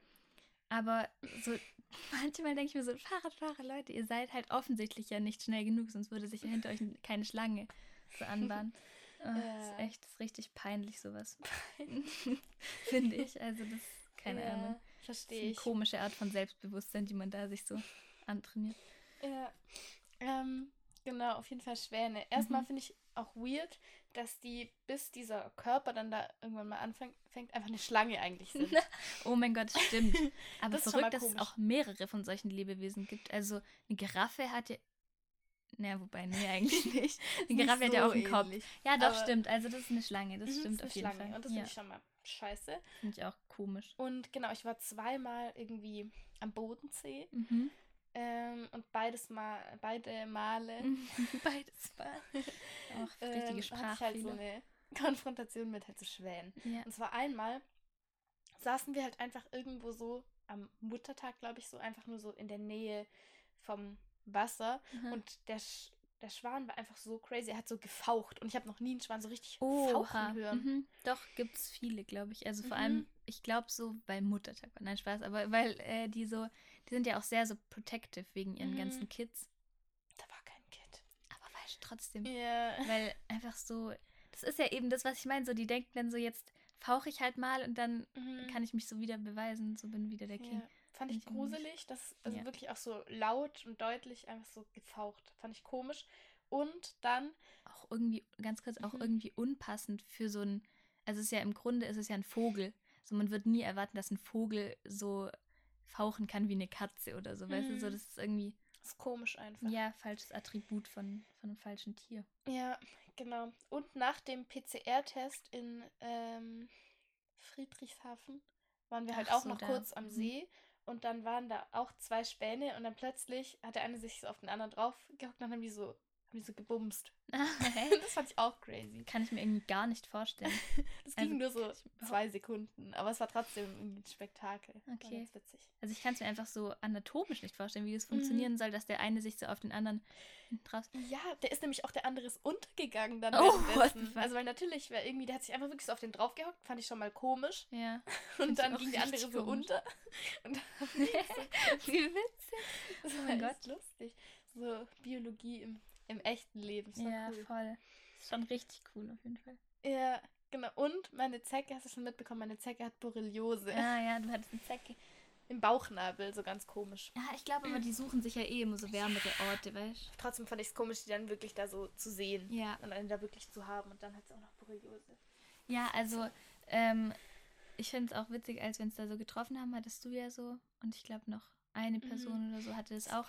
aber so, manchmal denke ich mir so, Fahrradfahrer, Leute, ihr seid halt offensichtlich ja nicht schnell genug, sonst würde sich ja hinter euch keine Schlange so anbahnen. Oh, Das Ja. ist echt das ist richtig peinlich, sowas. Finde ich. Also das, keine ja, Ahnung. Das ist Verstehe eine ich. komische Art von Selbstbewusstsein, die man da sich so antrainiert. Ja. Ähm, genau, auf jeden Fall Schwäne. Erstmal Mhm. finde ich auch weird, dass die, bis dieser Körper dann da irgendwann mal anfängt, fängt, einfach eine Schlange eigentlich sind. Oh mein Gott, stimmt. Aber Das verrückt, dass es auch mehrere von solchen Lebewesen gibt. Also eine Giraffe hat ja. Naja, wobei, nee, eigentlich nicht. Eine Giraffe hat ja auch einen Kopf. ähnlich. Ja, doch, aber- stimmt. Also das ist eine Schlange. Das Mhm, stimmt ist eine auf jeden Schlange. Fall. Und das ja, finde ich schon mal scheiße. finde ich auch komisch. Und genau, ich war zweimal irgendwie am Bodensee. Mhm. Ähm, und beides mal, beide Male Beides war. Auch richtige ähm, hatte ich halt so Sprachfehler. eine Konfrontation mit halt so Schwänen. ja. Und zwar einmal saßen wir halt einfach irgendwo so am Muttertag, glaube ich, so einfach nur so in der Nähe vom Wasser. Aha. Und der, Sch der Schwan war einfach so crazy. Er hat so gefaucht. Und ich habe noch nie einen Schwan so richtig Oha. fauchen hören. Mhm. Doch, gibt es viele, glaube ich. Also vor Mhm. allem, ich glaube so bei Muttertag. Nein, Spaß, aber weil äh, die so, die sind ja auch sehr so protective wegen ihren Mhm. ganzen Kids. Da war kein Kind. Aber weißt du, trotzdem, Ja. weil einfach so, das ist ja eben das, was ich meine. So, die denken dann so, jetzt fauche ich halt mal und dann Mhm. kann ich mich so wieder beweisen, so bin wieder der King. Ja. Fand ich gruselig, dass also Ja. wirklich auch so laut und deutlich einfach so gefaucht. Fand ich komisch. Und dann, Auch irgendwie, ganz kurz, auch Mhm. irgendwie unpassend für so ein, also es ist ja im Grunde ist es ja ein Vogel. So, man wird nie erwarten, dass ein Vogel so fauchen kann wie eine Katze oder so, weißt du, so, Mhm. das ist irgendwie, ist komisch einfach. ja, falsches Attribut von, von einem falschen Tier. Ja, genau. Und nach dem PCR-Test in ähm, Friedrichshafen waren wir halt Ach auch so, noch da. kurz am Mhm. See. Und dann waren da auch zwei Späne und dann plötzlich hat der eine sich so auf den anderen draufgehockt und dann haben die so, haben die so gebumst. das fand ich auch crazy. Kann ich mir irgendwie gar nicht vorstellen. Das Also, ging nur so zwei Sekunden, aber es war trotzdem irgendwie ein Spektakel. Okay. witzig. Also ich kann es mir einfach so anatomisch nicht vorstellen, wie das Mhm. funktionieren soll, dass der eine sich so auf den anderen drauf. Ja, der ist nämlich auch der andere ist untergegangen dann Oh? Also weil natürlich, weil irgendwie, der hat sich einfach wirklich so auf den draufgehockt, fand ich schon mal komisch. Ja. Und dann ging der andere richtig so komisch. unter. Und wie witzig. das Oh mein echt lustig. So Biologie im, im echten Leben. Ja, cool. voll. Ist schon richtig cool auf jeden Fall. Ja, genau. Und meine Zecke, hast du schon mitbekommen, meine Zecke hat Borreliose. Ah ja, du hattest eine Zecke. Im Bauchnabel, so ganz komisch. Ja, ich glaube aber, die suchen sich ja eh immer so wärmere Orte, weißt Trotzdem fand ich es komisch, die dann wirklich da so zu sehen. du? Ja. Und einen da wirklich zu haben. Und dann hat sie auch noch Borreliose. Ja, also, ähm, ich finde es auch witzig, als wir uns da so getroffen haben, hattest du ja so, und ich glaube noch eine Mhm. Person oder so hatte das auch.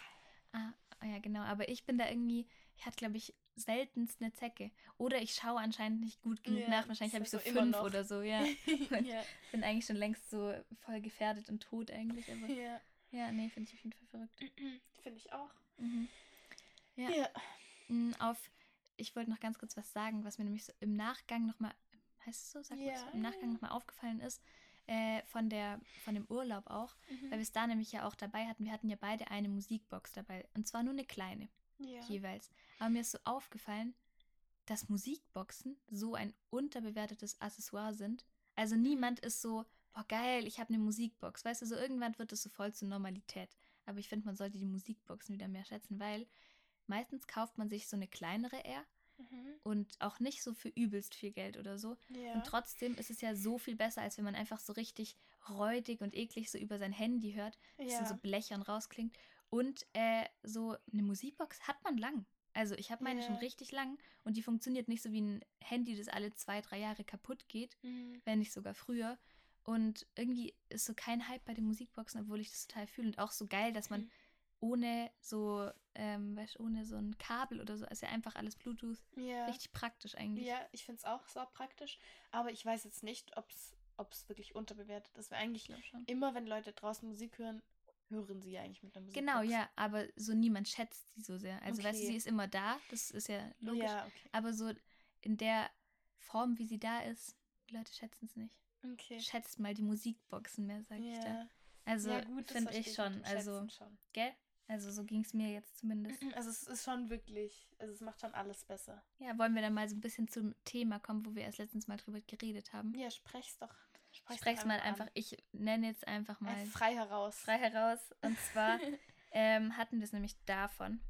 Ah, ja, genau. Aber ich bin da irgendwie, ich hatte, glaube ich, seltenst eine Zecke. Oder ich schaue anscheinend nicht gut genug Ja, nach. Wahrscheinlich habe ich so fünf oder so, ja. Ja. bin eigentlich schon längst so voll gefährdet und tot eigentlich. Aber ja. ja, nee, finde ich auf jeden Fall verrückt. Finde ich auch. Mhm. Ja. Ja. Mm, Auf, ich wollte noch ganz kurz was sagen, was mir nämlich so im Nachgang nochmal, heißt es so, man Ja, so, im Nachgang nochmal aufgefallen ist, äh, von, der, von dem Urlaub auch, weil wir es da nämlich ja auch dabei hatten. Wir hatten ja beide eine Musikbox dabei und zwar nur eine kleine ja. jeweils. Aber mir ist so aufgefallen, dass Musikboxen so ein unterbewertetes Accessoire sind. Also niemand ist so, boah geil, ich habe eine Musikbox. Weißt du, so irgendwann wird es so voll zur Normalität. Aber ich finde, man sollte die Musikboxen wieder mehr schätzen, weil meistens kauft man sich so eine kleinere eher Mhm. und auch nicht so für übelst viel Geld oder so. Ja. Und trotzdem ist es ja so viel besser, als wenn man einfach so richtig räudig und eklig so über sein Handy hört, das ja. so blechern rausklingt. Und äh, so eine Musikbox hat man lang. Also ich habe meine schon Ja. richtig lang und die funktioniert nicht so wie ein Handy, das alle zwei, drei Jahre kaputt geht, Mhm. wenn nicht sogar früher. Und irgendwie ist so kein Hype bei den Musikboxen, obwohl ich das total fühle. Und auch so geil, dass man Mhm. ohne so, ähm, weißt, du, ohne so ein Kabel oder so, ist ja einfach alles Bluetooth. Ja. Richtig praktisch eigentlich. Ja, ich finde es auch sau praktisch. Aber ich weiß jetzt nicht, ob es wirklich unterbewertet ist. Weil eigentlich schon. immer, wenn Leute draußen Musik hören, hören sie ja eigentlich mit einer Musik. Genau, ja, aber so niemand schätzt sie so sehr. Also, weißt du, Okay. sie ist immer da, das ist ja logisch. Ja, okay. Aber so in der Form, wie sie da ist, die Leute schätzen es nicht. Okay. Schätzt mal die Musikboxen mehr, sag ich da. Ja. Also, ja, finde ich schon. Also, schon. gell? Also, so ging es mir jetzt zumindest. Also es ist schon wirklich, also es macht schon alles besser. Ja, wollen wir dann mal so ein bisschen zum Thema kommen, wo wir erst letztens mal drüber geredet haben? Ja, sprech's doch. Ich spreche mal einfach, ich nenne jetzt einfach mal Einfach frei heraus. frei heraus. Und zwar ähm, hatten wir es nämlich davon.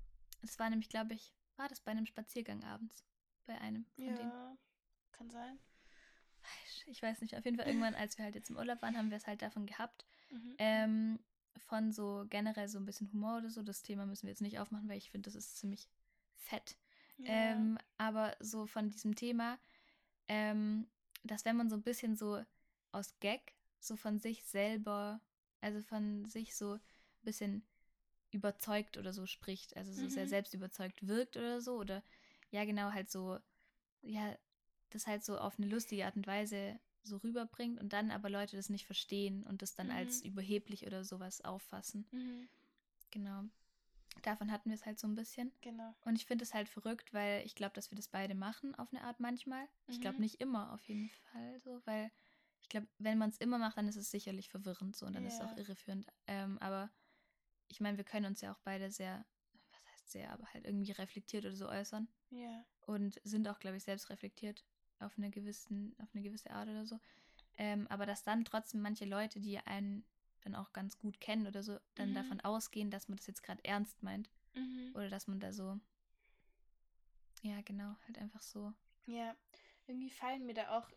Es war nämlich, glaube ich, war das bei einem Spaziergang abends. Bei einem von denen. ja, kann sein. Ich weiß nicht, auf jeden Fall irgendwann, als wir halt jetzt im Urlaub waren, haben wir es halt davon gehabt. Mhm. Ähm, von so generell so ein bisschen Humor oder so. Das Thema müssen wir jetzt nicht aufmachen, weil ich finde, das ist ziemlich fett. ja. Ähm, aber so von diesem Thema, ähm, dass wenn man so ein bisschen so aus Gag, so von sich selber, also von sich so ein bisschen überzeugt oder so spricht, also so sehr Mhm. selbstüberzeugt wirkt oder so, oder ja, genau, halt so, ja, das halt so auf eine lustige Art und Weise so rüberbringt und dann aber Leute das nicht verstehen und das dann als Mhm. überheblich oder sowas auffassen. mhm. Genau. Davon hatten wir es halt so ein bisschen. Genau. Und ich finde es halt verrückt, weil ich glaube, dass wir das beide machen auf eine Art manchmal. Ich glaube Mhm. nicht immer auf jeden Fall so, weil ich glaube, wenn man es immer macht, dann ist es sicherlich verwirrend so und dann ist es auch irreführend. Ähm, aber ich meine, wir können uns ja auch beide sehr, was heißt sehr, aber halt irgendwie reflektiert oder so äußern Ja. und sind auch, glaube ich, selbst reflektiert auf eine, gewissen, auf eine gewisse Art oder so. Ähm, aber dass dann trotzdem manche Leute, die einen dann auch ganz gut kennen oder so, dann Mhm. davon ausgehen, dass man das jetzt gerade ernst meint Mhm. oder dass man da so, ja, genau, halt einfach so. Ja. Irgendwie fallen mir da auch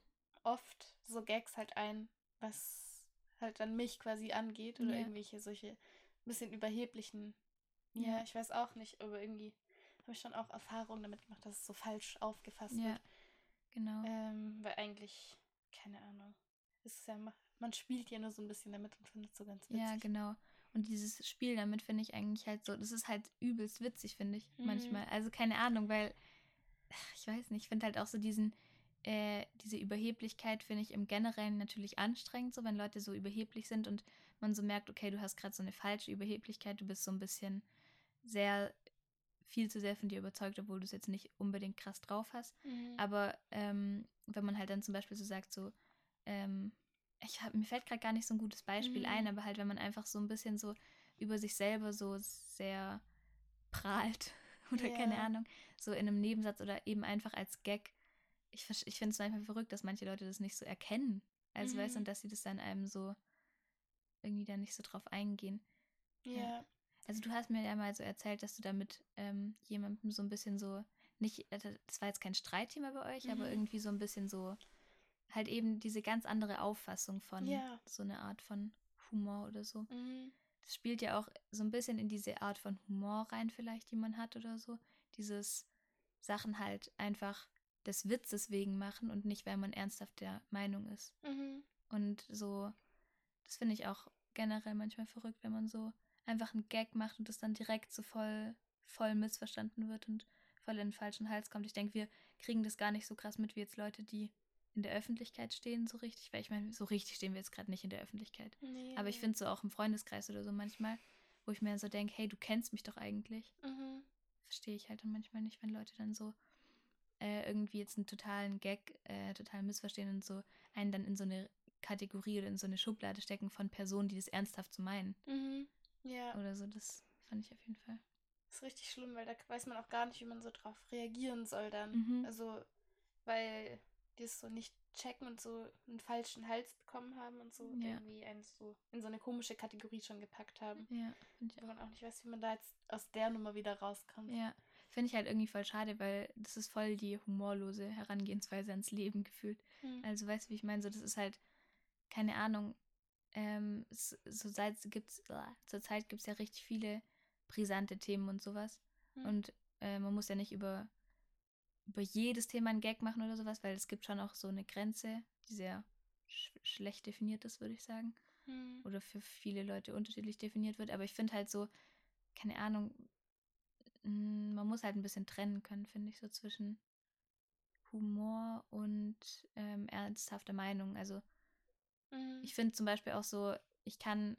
oft so Gags halt ein, was halt dann mich quasi angeht oder Ja. irgendwelche solche bisschen überheblichen. Ja, Ja. ich weiß auch nicht, aber irgendwie habe ich schon auch Erfahrungen damit gemacht, dass es so falsch aufgefasst Ja, wird. genau. Ähm, weil eigentlich, keine Ahnung, es ist ja, ma- man spielt ja nur so ein bisschen damit und findet es so ganz witzig. Ja, genau. Und dieses Spiel damit finde ich eigentlich halt so, das ist halt übelst witzig, finde ich, Mhm. manchmal. Also keine Ahnung, weil, ich weiß nicht, ich finde halt auch so diesen, äh, diese Überheblichkeit finde ich im Generellen natürlich anstrengend, so wenn Leute so überheblich sind und man so merkt, okay, du hast gerade so eine falsche Überheblichkeit, du bist so ein bisschen sehr, viel zu sehr von dir überzeugt, obwohl du es jetzt nicht unbedingt krass drauf hast. Mhm. Aber ähm, wenn man halt dann zum Beispiel so sagt, so, ähm, ich hab, mir fällt gerade gar nicht so ein gutes Beispiel Mhm. ein, aber halt, wenn man einfach so ein bisschen so über sich selber so sehr prahlt oder keine Ja. Ahnung, so in einem Nebensatz oder eben einfach als Gag. Ich, ich finde es manchmal verrückt, dass manche Leute das nicht so erkennen. Also weißt du, Mhm. und dass sie das dann einem so irgendwie da nicht so drauf eingehen. ja. Also du hast mir ja mal so erzählt, dass du damit ähm, jemandem so ein bisschen so, nicht, also das war jetzt kein Streitthema bei euch, aber Mhm. irgendwie so ein bisschen so, halt eben diese ganz andere Auffassung von Ja. so eine Art von Humor oder so. Mhm. Das spielt ja auch so ein bisschen in diese Art von Humor rein, vielleicht, die man hat oder so. Dieses Sachen halt einfach des Witzes wegen machen und nicht, weil man ernsthaft der Meinung ist. Mhm. Und so, das finde ich auch generell manchmal verrückt, wenn man so einfach einen Gag macht und das dann direkt so voll, voll missverstanden wird und voll in den falschen Hals kommt. Ich denke, wir kriegen das gar nicht so krass mit wie jetzt Leute, die in der Öffentlichkeit stehen, so richtig. Weil ich meine, so richtig stehen wir jetzt gerade nicht in der Öffentlichkeit. Nee. Aber ich finde so auch im Freundeskreis oder so manchmal, wo ich mir so denke, hey, du kennst mich doch eigentlich. Mhm. Verstehe ich halt dann manchmal nicht, wenn Leute dann so äh, irgendwie jetzt einen totalen Gag äh, total missverstehen und so einen dann in so eine Kategorie oder in so eine Schublade stecken von Personen, die das ernsthaft so meinen. Mhm. Ja, Oder so, das fand ich auf jeden Fall. ist richtig schlimm, weil da weiß man auch gar nicht, wie man so drauf reagieren soll dann. Mhm. Also, weil die es so nicht checken und so einen falschen Hals bekommen haben und so Ja. irgendwie einen so in so eine komische Kategorie schon gepackt haben. Ja, finde ich Wo man auch nicht weiß, wie man da jetzt aus der Nummer wieder rauskommt. Ja, finde ich halt irgendwie voll schade, weil das ist voll die humorlose Herangehensweise ans Leben gefühlt. Mhm. Also weißt du, wie ich meine? So, das ist halt, keine Ahnung, ähm, so seit gibt's, äh, zur Zeit gibt es ja richtig viele brisante Themen und sowas. Mhm. Und äh, man muss ja nicht über, über jedes Thema einen Gag machen oder sowas, weil es gibt schon auch so eine Grenze, die sehr sch schlecht definiert ist, würde ich sagen. Mhm. Oder für viele Leute unterschiedlich definiert wird. Aber ich finde halt so, keine Ahnung, man muss halt ein bisschen trennen können, finde ich, so zwischen Humor und ähm, ernsthafter Meinung. Also Mhm. ich finde zum Beispiel auch so, ich kann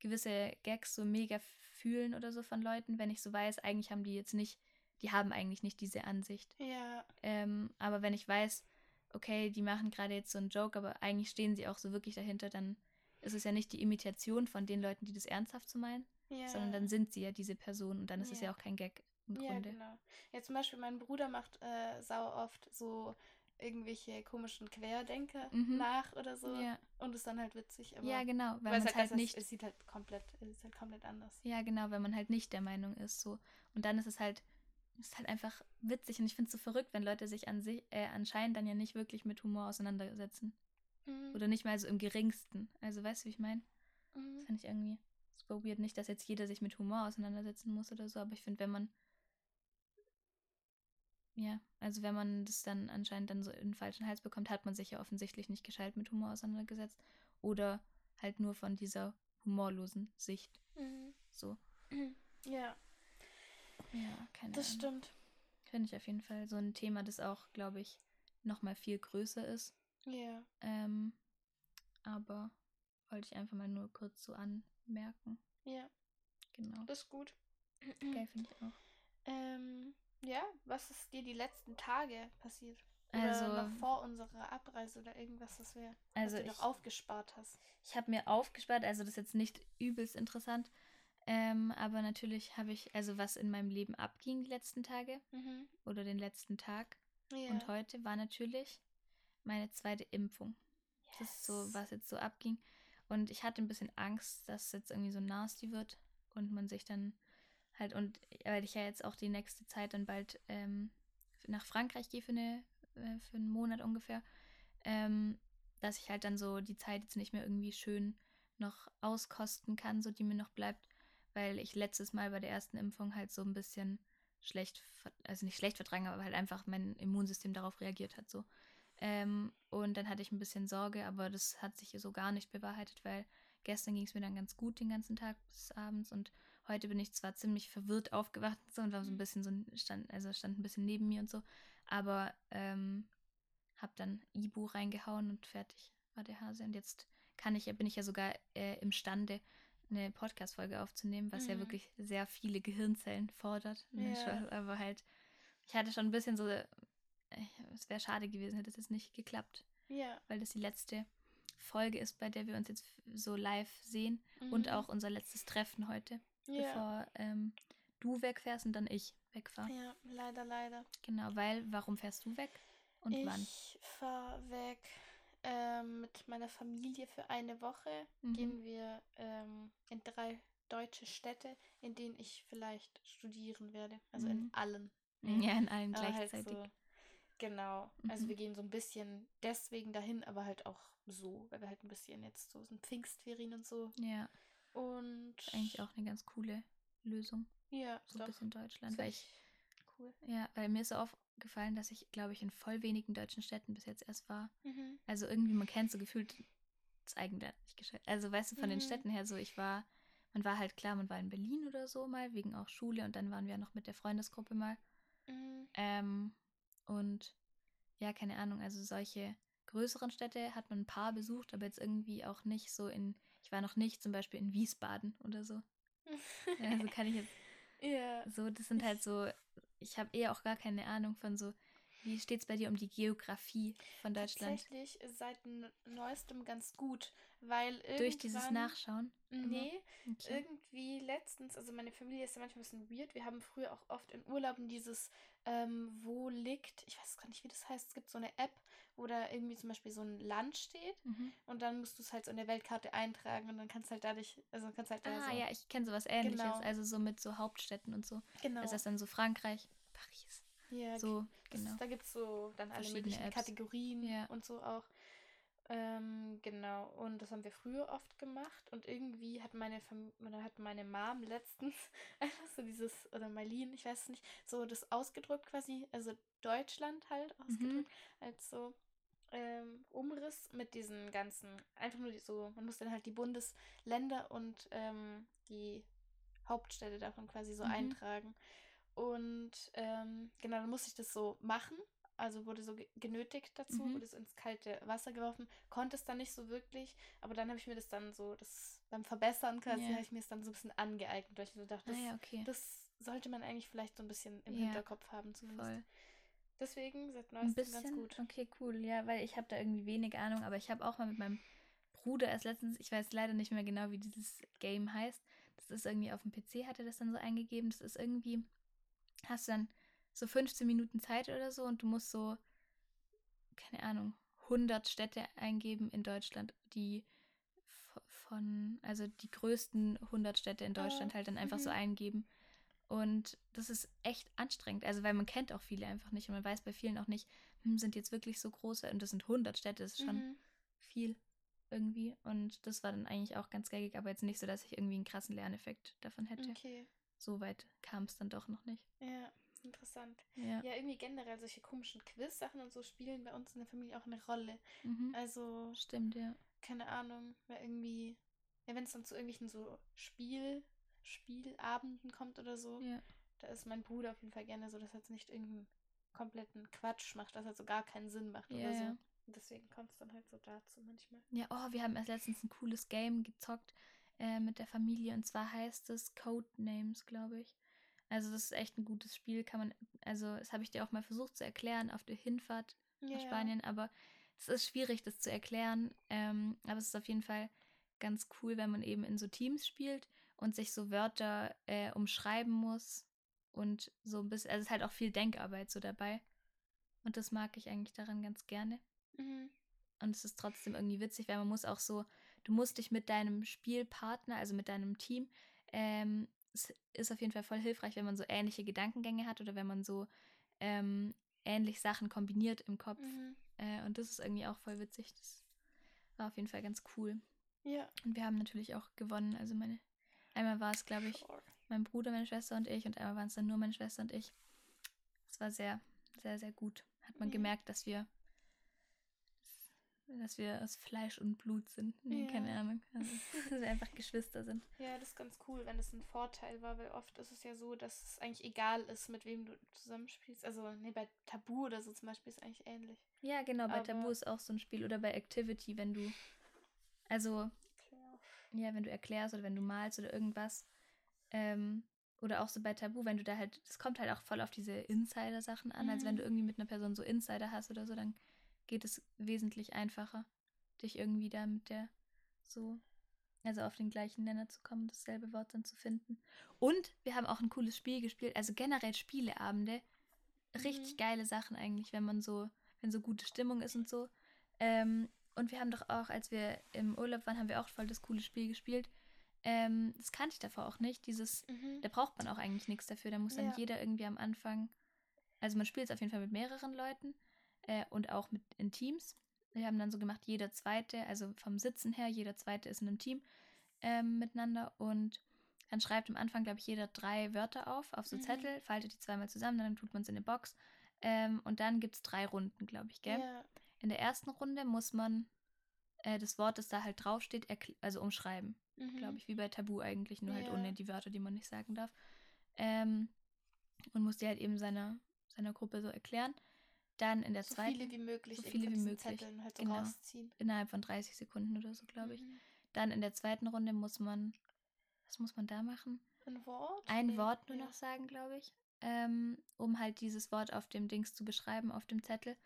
gewisse Gags so mega fühlen oder so von Leuten, wenn ich so weiß, eigentlich haben die jetzt nicht, die haben eigentlich nicht diese Ansicht. Ja. Ähm, aber wenn ich weiß, okay, die machen gerade jetzt so einen Joke, aber eigentlich stehen sie auch so wirklich dahinter, dann ist es ja nicht die Imitation von den Leuten, die das ernsthaft so meinen, Ja. sondern dann sind sie ja diese Person und dann ist es ja Ja. auch kein Gag im Ja, Grunde. genau. Ja, zum Beispiel mein Bruder macht äh, sau oft so irgendwelche komischen Querdenker Mhm. nach oder so Ja. und ist dann halt witzig. Aber ja, genau, weil weil man es halt, halt nicht es sieht halt komplett, es ist halt komplett anders. Ja, genau, wenn man halt nicht der Meinung ist. So. Und dann ist es halt, ist halt einfach witzig. Und ich finde es so verrückt, wenn Leute sich an sich, äh, anscheinend dann ja nicht wirklich mit Humor auseinandersetzen. Mhm. Oder nicht mal so im geringsten. Also weißt du, wie ich meine? Das Mhm. finde ich irgendwie super weird. Nicht, dass jetzt jeder sich mit Humor auseinandersetzen muss oder so, aber ich finde, wenn man. Ja, also wenn man das dann anscheinend dann so in den falschen Hals bekommt, hat man sich ja offensichtlich nicht gescheit mit Humor auseinandergesetzt. Oder halt nur von dieser humorlosen Sicht. Mhm. So. Ja, Ja, keine das Ahnung. stimmt. Finde ich auf jeden Fall so ein Thema, das auch, glaube ich, nochmal viel größer ist. Ja. Ähm, aber wollte ich einfach mal nur kurz so anmerken. Ja, Genau. das ist gut. Geil finde ich auch. Ähm, ja, was ist dir die letzten Tage passiert? Oder Also, noch vor unserer Abreise oder irgendwas, was wir also was du ich, noch aufgespart hast. ich habe mir aufgespart, also das ist jetzt nicht übelst interessant, ähm, aber natürlich habe ich, also was in meinem Leben abging die letzten Tage Mhm. oder den letzten Tag Ja. und heute war natürlich meine zweite Impfung. Das ist so, Yes. was jetzt so abging. Und ich hatte ein bisschen Angst, dass es jetzt irgendwie so nasty wird und man sich dann halt, und weil ich ja jetzt auch die nächste Zeit dann bald ähm, nach Frankreich gehe für, eine, äh, für einen Monat ungefähr, ähm, dass ich halt dann so die Zeit jetzt nicht mehr irgendwie schön noch auskosten kann, so die mir noch bleibt, weil ich letztes Mal bei der ersten Impfung halt so ein bisschen schlecht, also nicht schlecht vertragen, aber halt einfach mein Immunsystem darauf reagiert hat so. Ähm, und dann hatte ich ein bisschen Sorge, aber das hat sich so gar nicht bewahrheitet, weil gestern ging es mir dann ganz gut den ganzen Tag bis abends und heute bin ich zwar ziemlich verwirrt aufgewacht und so und war so ein Mhm. bisschen so stand, also stand ein bisschen neben mir und so, aber ähm, hab dann Ibu reingehauen und fertig war der Hase und jetzt kann ich, bin ich ja sogar äh, imstande, eine Podcast-Folge aufzunehmen, was ja Mhm. wirklich sehr viele Gehirnzellen fordert. Ja. Aber halt, ich hatte schon ein bisschen so, es wäre schade gewesen, hätte es jetzt nicht geklappt, Ja. weil das die letzte Folge ist, bei der wir uns jetzt so live sehen und Mhm. auch unser letztes Treffen heute, Ja. bevor ähm, du wegfährst und dann ich wegfahre. Ja, leider, leider. Genau, weil, warum fährst du weg und wann? Ich fahre weg ähm, mit meiner Familie für eine Woche. Mhm. Gehen wir ähm, in drei deutsche Städte, in denen ich vielleicht studieren werde. Also in Mhm. allen. Ja, in allen Aber halt gleichzeitig. so, genau. Also Mhm. wir gehen so ein bisschen deswegen dahin, aber halt auch so, weil wir halt ein bisschen jetzt so sind Pfingstferien und so. Ja, Und eigentlich auch eine ganz coole Lösung. ja, So ein bisschen Deutschland. Weil ich, cool. ja, weil mir ist so aufgefallen, dass ich, glaube ich, in voll wenigen deutschen Städten bis jetzt erst war. Mhm. Also irgendwie, man kennt so gefühlt das Eigenland nicht gescheit. Also weißt du, von den Mhm. Städten her so, ich war, man war halt klar, man war in Berlin oder so mal, wegen auch Schule und dann waren wir noch mit der Freundesgruppe mal. Mhm. Ähm, und ja, keine Ahnung, also solche größeren Städte hat man ein paar besucht, aber jetzt irgendwie auch nicht so in, ich war noch nicht zum Beispiel in Wiesbaden oder so. Also kann ich jetzt ja. so, das sind halt so, ich habe eher auch gar keine Ahnung von so, wie steht es bei dir um die Geografie von Deutschland? Tatsächlich seit neuestem ganz gut, weil. Durch dieses Nachschauen? Nee, Okay. irgendwie letztens, also meine Familie ist ja manchmal ein bisschen weird. Wir haben früher auch oft in Urlauben dieses, ähm, wo liegt, ich weiß gar nicht, wie das heißt, es gibt so eine App, wo da irgendwie zum Beispiel so ein Land steht Mhm. und dann musst du es halt so in der Weltkarte eintragen und dann kannst halt dadurch, also kannst halt da Ah, so, ja, ich kenne sowas ähnliches. Genau. Also so mit so Hauptstädten und so. genau. Ist das dann so Frankreich, Paris? ja, So, genau. Da gibt es so dann alle möglichen Apps. Kategorien Ja. und so auch. Ähm, genau, und das haben wir früher oft gemacht und irgendwie hat meine Fam hat meine Mom letztens einfach so dieses, oder Marlene, ich weiß es nicht, so das ausgedruckt quasi, also Deutschland halt Mhm. ausgedruckt, als so ähm, Umriss mit diesen ganzen, einfach nur so, man muss dann halt die Bundesländer und ähm, die Hauptstädte davon quasi so Mhm. eintragen. Und ähm, genau, dann musste ich das so machen also wurde so ge- genötigt dazu, Mhm. wurde so ins kalte Wasser geworfen, konnte es dann nicht so wirklich, aber dann habe ich mir das dann so, das beim Verbessern quasi, Ja. habe ich mir es dann so ein bisschen angeeignet, weil ich so dachte, das, Ah ja, okay. das sollte man eigentlich vielleicht so ein bisschen im Ja, Hinterkopf haben zumindest. Voll. Deswegen seit Ein neuestem ganz bisschen, gut. okay, cool. Ja, weil ich habe da irgendwie wenig Ahnung, aber ich habe auch mal mit meinem Bruder erst letztens, ich weiß leider nicht mehr genau, wie dieses Game heißt. Das ist irgendwie auf dem PC, hat er das dann so eingegeben. Das ist irgendwie, hast du dann so 15 Minuten Zeit oder so und du musst so, keine Ahnung, 100 Städte eingeben in Deutschland, die von, also die größten 100 Städte in Ah, Deutschland halt dann einfach so eingeben. Und das ist echt anstrengend. Also, weil man kennt auch viele einfach nicht und man weiß bei vielen auch nicht, hm, sind jetzt wirklich so große und das sind 100 Städte, das ist schon Mhm. viel irgendwie. Und das war dann eigentlich auch ganz geckig, aber jetzt nicht so, dass ich irgendwie einen krassen Lerneffekt davon hätte. Okay. So weit kam es dann doch noch nicht. Ja, interessant. Ja. Ja, irgendwie generell solche komischen Quiz-Sachen und so spielen bei uns in der Familie auch eine Rolle. Mhm. Also, Stimmt, ja. keine Ahnung, weil irgendwie, ja, wenn es dann zu irgendwelchen so Spiel, Spielabenden kommt oder so, ja. da ist mein Bruder auf jeden Fall gerne so, dass er jetzt nicht irgendeinen kompletten Quatsch macht, dass er so gar keinen Sinn macht Ja, oder so. ja. Und deswegen kommt es dann halt so dazu manchmal. Ja, oh, wir haben erst letztens ein cooles Game gezockt äh, mit der Familie und zwar heißt es Codenames, glaube ich. Also das ist echt ein gutes Spiel, kann man, also das habe ich dir auch mal versucht zu erklären auf der Hinfahrt nach Spanien, aber es ist schwierig, das zu erklären. Ähm, aber es ist auf jeden Fall ganz cool, wenn man eben in so Teams spielt und sich so Wörter äh, umschreiben muss und so ein bisschen, also es ist halt auch viel Denkarbeit so dabei. Und das mag ich eigentlich daran ganz gerne. Mhm. Und es ist trotzdem irgendwie witzig, weil man muss auch so, du musst dich mit deinem Spielpartner, also mit deinem Team, ähm, es ist auf jeden Fall voll hilfreich, wenn man so ähnliche Gedankengänge hat oder wenn man so ähm, ähnlich Sachen kombiniert im Kopf. Mhm. Äh, und das ist irgendwie auch voll witzig. Das war auf jeden Fall ganz cool. Ja. Und wir haben natürlich auch gewonnen. Also meine, einmal war es, glaube ich, Sure. mein Bruder, meine Schwester und ich und einmal waren es dann nur meine Schwester und ich. Es war sehr, sehr, sehr gut. Hat man Ja. gemerkt, dass wir dass wir aus Fleisch und Blut sind. Nee, Ja. keine Ahnung. Also, dass wir einfach Geschwister sind. Ja, das ist ganz cool, wenn das ein Vorteil war, weil oft ist es ja so, dass es eigentlich egal ist, mit wem du zusammenspielst. Also, nee, bei Tabu oder so zum Beispiel ist eigentlich ähnlich. Ja, genau, bei Tabu Aber- ist auch so ein Spiel oder bei Activity, wenn du also Klar. ja, wenn du erklärst oder wenn du malst oder irgendwas. Ähm, oder auch so bei Tabu, wenn du da halt, es kommt halt auch voll auf diese Insider-Sachen an. Also wenn Mhm. du irgendwie mit einer Person so Insider hast oder so, dann geht es wesentlich einfacher, dich irgendwie da mit der so, also auf den gleichen Nenner zu kommen, dasselbe Wort dann zu finden. Und wir haben auch ein cooles Spiel gespielt, also generell Spieleabende. Richtig Mhm. geile Sachen eigentlich, wenn man so, wenn so gute Stimmung ist und so. Ähm, und wir haben doch auch, als wir im Urlaub waren, haben wir auch voll das coole Spiel gespielt. Ähm, das kannte ich davor auch nicht. Dieses, Mhm. da braucht man auch eigentlich nichts dafür. Da muss dann Ja. jeder irgendwie am Anfang. Also man spielt es auf jeden Fall mit mehreren Leuten äh, und auch mit in Teams. Wir haben dann so gemacht, jeder zweite, also vom Sitzen her, jeder zweite ist in einem Team ähm, miteinander und dann schreibt am Anfang, glaube ich, jeder drei Wörter auf, auf so Mhm. Zettel, faltet die zweimal zusammen, dann tut man es in eine Box. Ähm, und dann gibt es drei Runden, glaube ich, gell? Ja. In der ersten Runde muss man äh, das Wort, das da halt draufsteht, also umschreiben Mhm. glaube ich, wie bei Tabu eigentlich, nur halt Ja. ohne die Wörter, die man nicht sagen darf. Ähm, und muss die halt eben seiner, seiner Gruppe so erklären. Dann in der So zweiten, viele wie möglich. so viele wie möglich. Zetteln halt so Genau. rausziehen. innerhalb von 30 Sekunden oder so, glaube ich. Mhm. Dann in der zweiten Runde muss man, was muss man da machen? Ein Wort? Ein Nee, Wort nur ja. noch sagen, glaube ich, ähm, um halt dieses Wort auf dem Dings zu beschreiben, auf dem Zettel.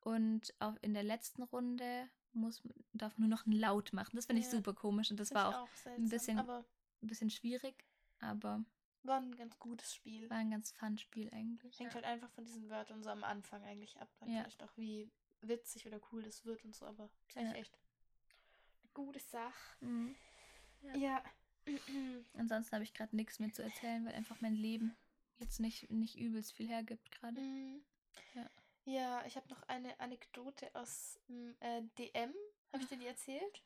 Und auch in der letzten Runde muss, darf nur noch ein Laut machen. Das finde ich Ja. super komisch und das Find war ich auch seltsam, bisschen- Aber ein bisschen schwierig, aber war ein ganz gutes Spiel. war ein ganz fun Spiel eigentlich. Hängt halt einfach von diesen Wörtern so am Anfang eigentlich ab. Dann Ja. vielleicht auch, wie witzig oder cool das wird und so, aber ist eigentlich Ja. echt eine gute Sache. Mhm. Ja. Ja. Ansonsten habe ich gerade nichts mehr zu erzählen, weil einfach mein Leben jetzt nicht, nicht übelst viel hergibt gerade. Mhm. Ja. Ja, ich habe noch eine Anekdote aus dem äh, DM. Habe ich dir die erzählt?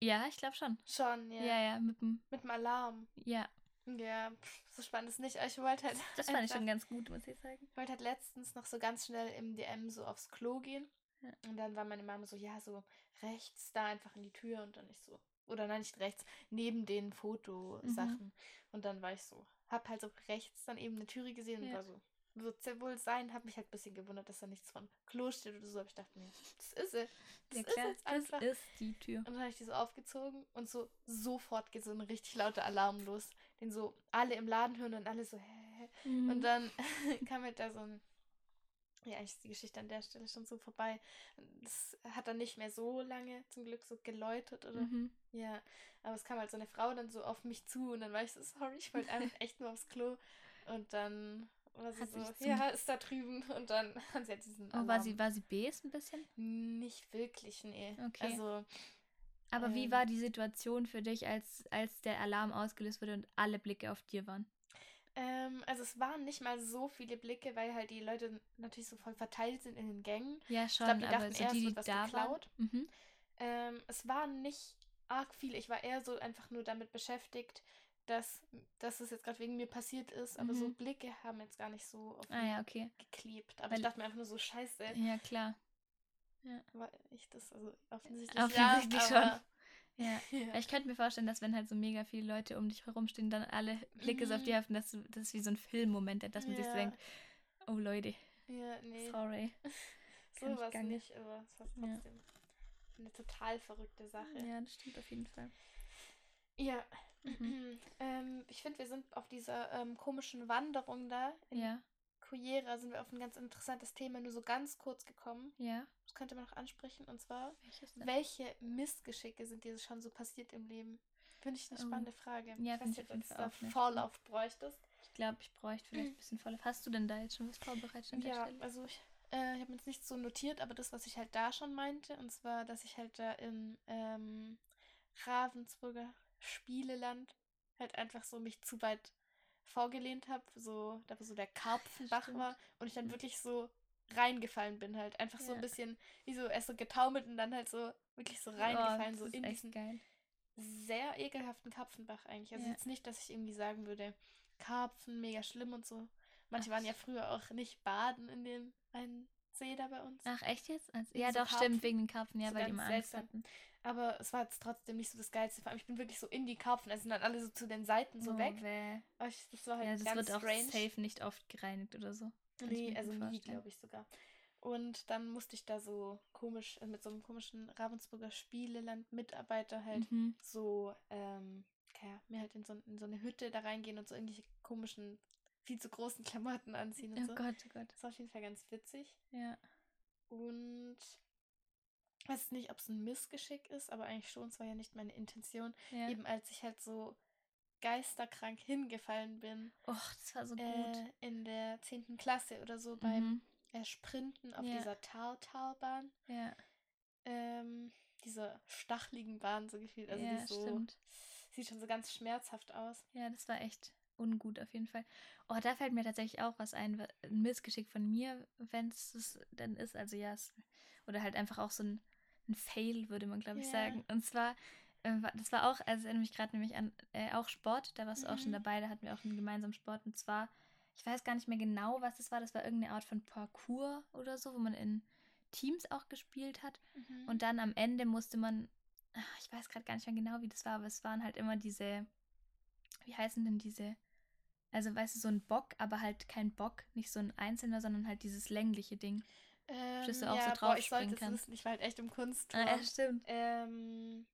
Ja, ich glaube schon. Schon, ja. Ja, ja, mit dem, Mit dem Alarm. ja. Ja, pff, so spannend ist nicht. Ich wollte halt. Das fand ich schon ganz gut, muss ich sagen. Ich wollte halt letztens noch so ganz schnell im DM so aufs Klo gehen. Ja. Und dann war meine Mama so, ja, so rechts da einfach in die Tür und dann ich so. Oder nein, nicht rechts, neben den Mhm. Fotosachen. Und dann war ich so, hab halt so rechts dann eben eine Türe gesehen und Ja. war so, wird es ja wohl sein. Hat mich halt ein bisschen gewundert, dass da nichts von Klo steht oder so. Aber ich dachte mir, das ist es. Das Ja ist klar, jetzt einfach. das ist die Tür. Und dann habe ich die so aufgezogen und so sofort geht so ein richtig lauter Alarm los, den so alle im Laden hören und alle so, hä? hä? Mhm. Und dann kam halt da so ein. Ja, eigentlich ist die Geschichte an der Stelle schon so vorbei. Das hat dann nicht mehr so lange zum Glück so geläutet oder. Mhm. Ja, aber es kam halt so eine Frau dann so auf mich zu und dann war ich so, sorry, ich wollte einfach echt nur aufs Klo. Und dann war sie Hat so, ja, ist da drüben. Und dann hat sie halt diesen Oh, war sie, war sie bes ein bisschen? Nicht wirklich, nee. Okay. Also, Aber wie Ähm. war die Situation für dich, als, als der Alarm ausgelöst wurde und alle Blicke auf dir waren? ähm, also es waren nicht mal so viele Blicke, weil halt die Leute natürlich so voll verteilt sind in den Gängen. Ja, schon, glaub, die aber dachten so erst, die, die wird was da geklaut. Mhm. Ähm, es waren nicht arg viele. Ich war eher so einfach nur damit beschäftigt, dass, dass es jetzt gerade wegen mir passiert ist. Aber so Mhm. Blicke haben jetzt gar nicht so auf Ah mich ja, okay. geklebt. Aber Weil- ich dachte mir einfach nur so, scheiße, Ja, klar. War ich das? Also offensichtlich, Offensichtlich ja, schon. Ja. ja. Ich könnte mir vorstellen, dass wenn halt so mega viele Leute um dich herumstehen, dann alle Blicke so auf Mhm. dich haften, dass das ist wie so ein Filmmoment, dass man sich so Ja. denkt, oh Leute, Ja, nee, sorry. so es gar nicht. nicht, aber es war Ja. trotzdem eine total verrückte Sache. Ja, das stimmt auf jeden Fall. Ja. Mhm. ähm, ich finde, wir sind auf dieser ähm, komischen Wanderung da in Ja, Cuyera sind wir auf ein ganz interessantes Thema nur so ganz kurz gekommen. ja. Das könnte man noch ansprechen. Und zwar, welche Missgeschicke sind dir schon so passiert im Leben? Finde ich eine Oh. spannende Frage. Ja, ich weiß nicht, ob du da eine Vorlauf bräuchtest. Ich glaube, ich bräuchte vielleicht ein bisschen volle. Hast du denn da jetzt schon was vorbereitet an der Ja, Stelle? also ich, äh, ich habe mir jetzt nicht so notiert, aber das, was ich halt da schon meinte, und zwar, dass ich halt da im ähm, Ravensburger Spieleland halt einfach so mich zu weit vorgelehnt habe, so, da wo so der Karpfenbach stimmt. war und ich dann wirklich so reingefallen bin halt. Einfach so ein Ja. bisschen, wie so erst so getaumelt und dann halt so wirklich so Oh, reingefallen, das so in diesen geil. sehr ekelhaften Karpfenbach eigentlich. Also Ja. jetzt nicht, dass ich irgendwie sagen würde, Karpfen, mega schlimm und so. Manche waren ja früher auch nicht baden in dem einen See da bei uns. Ach, echt jetzt? Also, ja, so doch, Karpfen. stimmt, wegen den Karpfen, ja, So weil die immer Angst hatten. Aber es war jetzt trotzdem nicht so das Geilste. Vor allem, ich bin wirklich so in die Karpfen. Also sind dann alle so zu den Seiten so oh, weg. Weh. Aber ich, das war halt Ja, das ganz wird auch strange. safe nicht oft gereinigt oder so. Kann Nee, also nie, glaube ich sogar. Und dann musste ich da so komisch, äh, mit so einem komischen Ravensburger Spieleland-Mitarbeiter halt Mhm. so, ähm, ja, mir halt in so, in so eine Hütte da reingehen und so irgendwelche komischen, viel zu großen Klamotten anziehen und Oh so. Gott, oh Gott. Das war auf jeden Fall ganz witzig. Ja. Und weiß nicht, ob es ein Missgeschick ist, aber eigentlich schon, es war ja nicht meine Intention. ja. Eben als ich halt so geisterkrank hingefallen bin, Och, das war so gut. äh, in der 10. Klasse oder so beim Mhm. äh, Sprinten auf Ja. dieser Taltalbahn. Ja, Ähm, dieser stachligen Bahn so gefühlt. Also die ja ist so, stimmt. sieht schon so ganz schmerzhaft aus. Ja, das war echt ungut auf jeden Fall. Oh, da fällt mir tatsächlich auch was ein, ein Missgeschick von mir, wenn es es dann ist. Also ja, es, oder halt einfach auch so ein, ein Fail, würde man, glaube ich, Ja. sagen. Und zwar, äh, wa- das war auch, also erinnere mich gerade nämlich an äh, auch Sport, da warst du auch schon Mhm. dabei, da hatten wir auch einen gemeinsamen Sport. Und zwar, ich weiß gar nicht mehr genau, was das war. Das war irgendeine Art von Parcours oder so, wo man in Teams auch gespielt hat. Mhm. Und dann am Ende musste man, ach, ich weiß gerade gar nicht mehr genau, wie das war, aber es waren halt immer diese, wie heißen denn diese, also weißt du, so ein Bock, aber halt kein Bock, nicht so ein einzelner, sondern halt dieses längliche Ding. Ähm, dass du auch so ja, drauf boah, ich springen kannst. wissen. Ich war halt echt im Kunst. Ah, ja, stimmt. Ähm,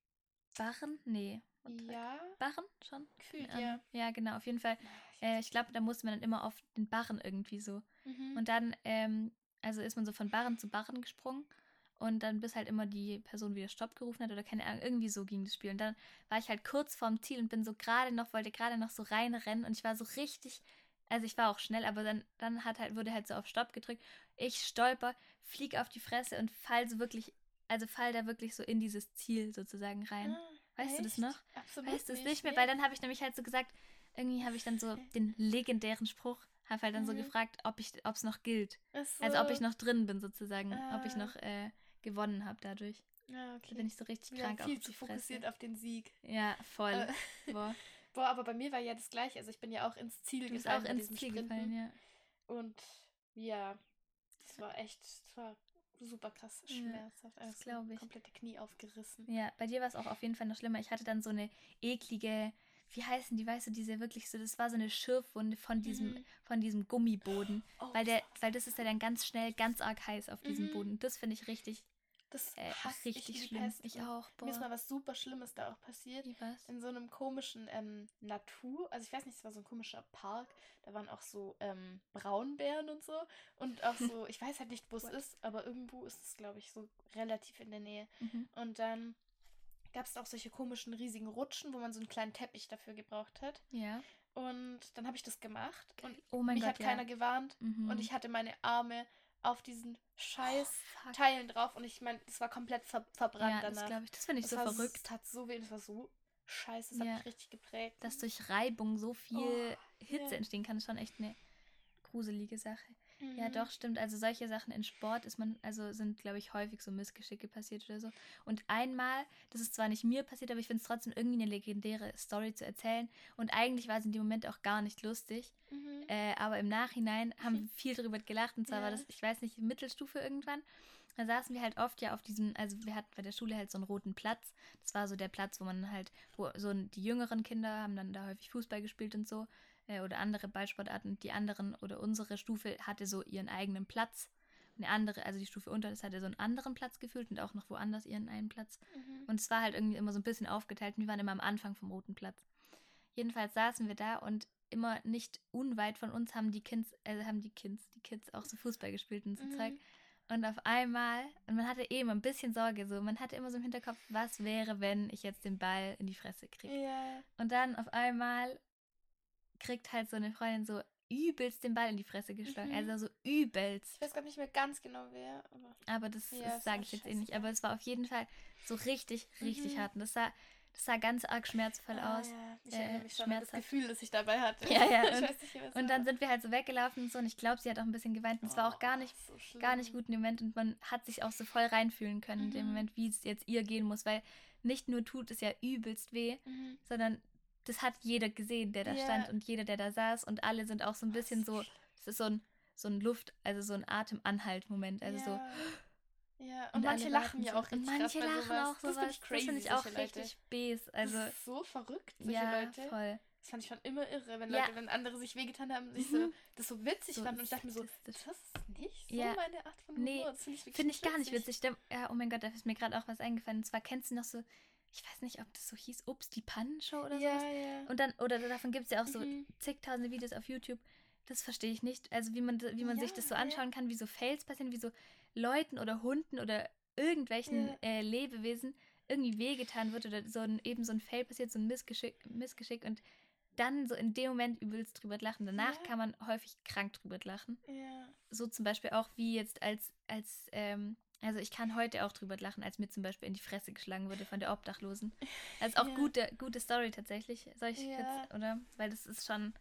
Barren? Nee. Ja, Barren schon? gefühlt, ja. Ja, genau, auf jeden Fall. Äh, ich glaube, da musste man dann immer auf den Barren irgendwie so. Mhm. Und dann, ähm, also ist man so von Barren zu Barren gesprungen und dann bis halt immer die Person wieder Stopp gerufen hat oder keine Ahnung, irgendwie so ging das Spiel. Und dann war ich halt kurz vorm Ziel und bin so gerade noch, wollte gerade noch so reinrennen und ich war so richtig, also ich war auch schnell, aber dann, dann hat halt, wurde halt so auf Stopp gedrückt. Ich stolper, flieg auf die Fresse und fall so wirklich, also fall da wirklich so in dieses Ziel sozusagen rein. Ah, weißt du das echt? noch? Absolut Weißt du es nicht, mehr, weil dann habe ich nämlich halt so gesagt, irgendwie habe ich dann so den legendären Spruch, habe halt dann so Mhm. gefragt, ob ich, ob es noch gilt. Ach Also ob ich so. noch drin bin sozusagen, ob ich Ah. noch äh, gewonnen habe dadurch. Ja, Da okay. bin ich so richtig ja, krank viel auf zu Fresse. fokussiert auf den Sieg. Ja, voll. Äh, Boah. Boah, aber bei mir war ja das gleiche. Also ich bin ja auch ins Ziel Du bist gefallen auch ins Ziel Sprinten. gefallen, ja. Und ja, das war echt, das war super krass Ja, schmerzhaft. das Also glaub ich. komplette Knie aufgerissen. Ja, bei dir war es auch auf jeden Fall noch schlimmer. Ich hatte dann so eine eklige, wie heißen die, weißt du, diese wirklich so, das war so eine Schürfwunde von diesem, Mhm. von diesem Gummiboden. Oh, weil der, das weil das ist ja dann ganz schnell ganz arg heiß auf diesem Mhm. Boden. Das finde ich richtig, Das äh, hasse ich richtig die schlimm. Pest. Ich auch, Mir ist mal boah. was super Schlimmes da auch passiert. Wie was? In so einem komischen ähm, Natur, also ich weiß nicht, es war so ein komischer Park, da waren auch so ähm, Braunbären und so und auch so, ich weiß halt nicht, wo es ist, aber irgendwo ist es, glaube ich, so relativ in der Nähe. Mhm. Und dann gab es auch solche komischen riesigen Rutschen, wo man so einen kleinen Teppich dafür gebraucht hat. Ja. Und dann habe ich das gemacht und Oh mein mich Gott, hat keiner ja. gewarnt Mhm. und ich hatte meine Arme auf diesen scheiß Oh. Teilen drauf und ich meine, das war komplett ver verbrannt Ja, das danach. glaube ich, das finde ich Das so verrückt. Es tat so weh, das war so scheiße, das Ja. hat mich richtig geprägt. dass durch Reibung so viel Oh, Hitze ja. entstehen kann, ist schon echt eine gruselige Sache. Ja, Mhm. doch, stimmt. Also solche Sachen in Sport ist man, also sind, glaube ich, häufig so Missgeschicke passiert oder so. Und einmal, das ist zwar nicht mir passiert, aber ich finde es trotzdem irgendwie eine legendäre Story zu erzählen. Und eigentlich war es in dem Moment auch gar nicht lustig. Mhm. Äh, aber im Nachhinein haben wir viel darüber gelacht. Und zwar war Ja. das, ich weiß nicht, Mittelstufe irgendwann. Da saßen wir halt oft ja auf diesem, also wir hatten bei der Schule halt so einen roten Platz. Das war so der Platz, wo man halt, wo so die jüngeren Kinder haben dann da häufig Fußball gespielt und so. Äh, oder andere Ballsportarten. Die anderen oder unsere Stufe hatte so ihren eigenen Platz. Eine andere, also die Stufe unter das hatte so einen anderen Platz gefühlt und auch noch woanders ihren einen Platz. Mhm. Und es war halt irgendwie immer so ein bisschen aufgeteilt und wir waren immer am Anfang vom roten Platz. Jedenfalls saßen wir da und immer nicht unweit von uns haben die Kids, also haben die Kids, die Kids auch so Fußball gespielt und so Mhm. Zeug. Und auf einmal, und man hatte eh immer ein bisschen Sorge, so, man hatte immer so im Hinterkopf, was wäre, wenn ich jetzt den Ball in die Fresse kriege. Ja. Und dann auf einmal kriegt halt so eine Freundin so übelst den Ball in die Fresse geschlagen. Mhm. Also so übelst. Ich weiß gar nicht mehr ganz genau wer, aber. Aber das, Ja, das sage ich jetzt eh nicht. Aber es war auf jeden Fall so richtig, richtig Mhm. hart. Und das sah, das sah ganz arg schmerzvoll Ah, aus. ja. Ich äh, erinnere mich schon an das. Gefühl, das ich dabei hatte. Ja, ja, ich und- nicht, Und dann sind wir halt so weggelaufen und so. Und ich glaube, sie hat auch ein bisschen geweint. Und es war auch gar nicht, Oh, so gar nicht gut im Moment. Und man hat sich auch so voll reinfühlen können in dem Mhm. Moment, wie es jetzt ihr gehen muss. Weil nicht nur tut es ja übelst weh, Mhm. sondern das hat jeder gesehen, der da Ja. stand und jeder, der da saß. Und alle sind auch so ein bisschen so, es ist so ein, so ein Luft, also so ein Atemanhalt-Moment. Also so. ja. Ja, und, Und manche lachen ja auch richtig Und manche lachen sowas. auch Das sowas. finde ich crazy, das finde ich auch richtig bes. Also, das ist so verrückt, solche ja, Leute. voll. Das fand ich schon immer irre, wenn Ja. Leute, wenn andere sich wehgetan haben, sich so, Mhm. das so witzig So fanden. Und ich dachte mir so, das ist nicht so Ja. meine Art von Humor. Nee, das finde ich Finde ich gar nicht witzig. Ja, oh mein Gott, da ist mir gerade auch was eingefallen. Und zwar kennst du noch so, ich weiß nicht, ob das so hieß, Ups, die Pannenshow oder Ja, sowas. ja. Und dann, oder davon gibt es ja auch so Mhm. zigtausende Videos auf YouTube. Das verstehe ich nicht. Also wie man, wie man sich das so Ja, ja. anschauen kann, wie so Fails passieren, wie so Leuten oder Hunden oder irgendwelchen Ja. äh, Lebewesen irgendwie wehgetan wird oder so ein, eben so ein Fail passiert, so ein Missgeschick, Missgeschick und dann so in dem Moment übelst drüber lachen. Danach Ja. kann man häufig krank drüber lachen ja. so zum Beispiel auch wie jetzt als, als, ähm, also ich kann heute auch drüber lachen, als mir zum Beispiel in die Fresse geschlagen wurde von der Obdachlosen. Das ist auch Ja. gute, gute Story tatsächlich. Soll ich Ja. kurz, oder? Weil das ist schon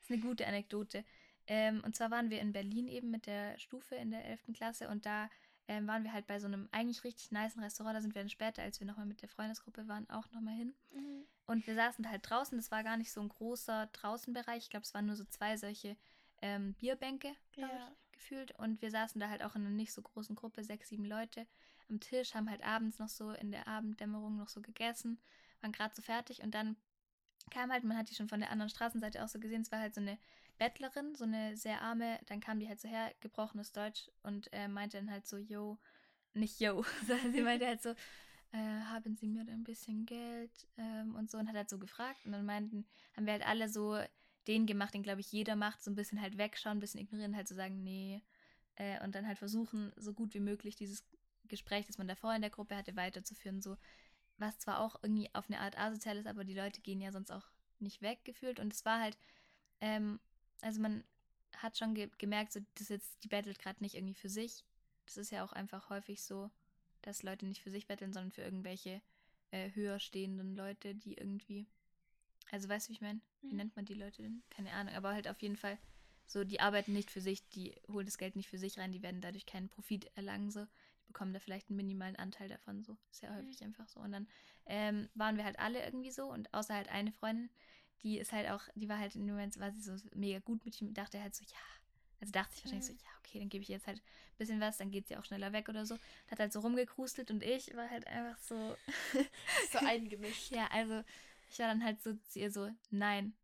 ist eine gute Anekdote. Ähm, und zwar waren wir in Berlin eben mit der Stufe in der 11. Klasse und da ähm, waren wir halt bei so einem eigentlich richtig niceen Restaurant. Da sind wir dann später, als wir nochmal mit der Freundesgruppe waren, auch nochmal hin. Mhm. Und wir saßen halt draußen. Das war gar nicht so ein großer Draußenbereich. Ich glaube, es waren nur so zwei solche ähm, Bierbänke, glaube Ja. ich, gefühlt. Und wir saßen da halt auch in einer nicht so großen Gruppe, sechs, sieben Leute am Tisch, haben halt abends noch so in der Abenddämmerung noch so gegessen, waren gerade so fertig. Und dann kam halt, man hat die schon von der anderen Straßenseite auch so gesehen, es war halt so eine Bettlerin, so eine sehr arme, dann kam die halt so her, gebrochenes Deutsch und äh, meinte dann halt so, yo, nicht yo, sondern sie meinte halt so, äh, haben Sie mir ein bisschen Geld ähm, und so und hat halt so gefragt und dann meinten, haben wir halt alle so den gemacht, den glaube ich jeder macht, so ein bisschen halt wegschauen, ein bisschen ignorieren, halt so sagen, nee äh, und dann halt versuchen, so gut wie möglich dieses Gespräch, das man davor in der Gruppe hatte, weiterzuführen, so was zwar auch irgendwie auf eine Art asozial ist, aber die Leute gehen ja sonst auch nicht weggefühlt und es war halt, ähm, also man hat schon ge gemerkt, so, das jetzt, die bettelt gerade nicht irgendwie für sich. Das ist ja auch einfach häufig so, dass Leute nicht für sich betteln, sondern für irgendwelche äh, höher stehenden Leute, die irgendwie, also weißt du, wie ich meine? Wie Mhm. nennt man die Leute denn? Keine Ahnung, aber halt auf jeden Fall so, die arbeiten nicht für sich, die holen das Geld nicht für sich rein, die werden dadurch keinen Profit erlangen, so. Die bekommen da vielleicht einen minimalen Anteil davon, so. Ja Mhm. häufig einfach so. Und dann ähm, waren wir halt alle irgendwie so und außer halt eine Freundin, die ist halt auch, die war halt in dem Moment, war sie so mega gut mit ihm, dachte halt so, ja, also dachte ich wahrscheinlich Mhm. so, ja, okay, dann gebe ich jetzt halt ein bisschen was, dann geht sie auch schneller weg oder so. Hat halt so rumgekrustelt und ich war halt einfach so, So eingemischt. ja, also ich war dann halt so zu ihr so, nein.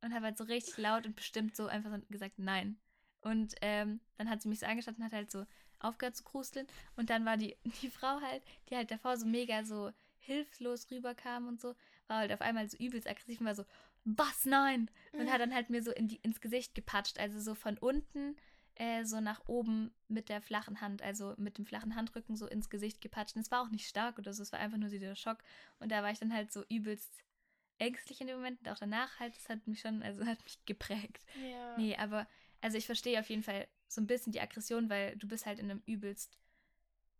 Und habe halt so richtig laut und bestimmt so einfach so gesagt, nein. Und ähm, dann hat sie mich so angeschaut und hat halt so aufgehört zu krusteln. Und dann war die, die Frau halt, die halt davor so mega so hilflos rüberkam und so, war halt auf einmal so übelst aggressiv und war so, was, nein? Und hat dann halt mir so in die, ins Gesicht gepatscht, also so von unten äh, so nach oben mit der flachen Hand, also mit dem flachen Handrücken so ins Gesicht gepatscht. Und es war auch nicht stark oder so, es war einfach nur dieser Schock. Und da war ich dann halt so übelst ängstlich in dem Moment und auch danach halt, das hat mich schon, also hat mich geprägt. Ja. Nee, aber, also ich verstehe auf jeden Fall so ein bisschen die Aggression, weil du bist halt in einem übelst,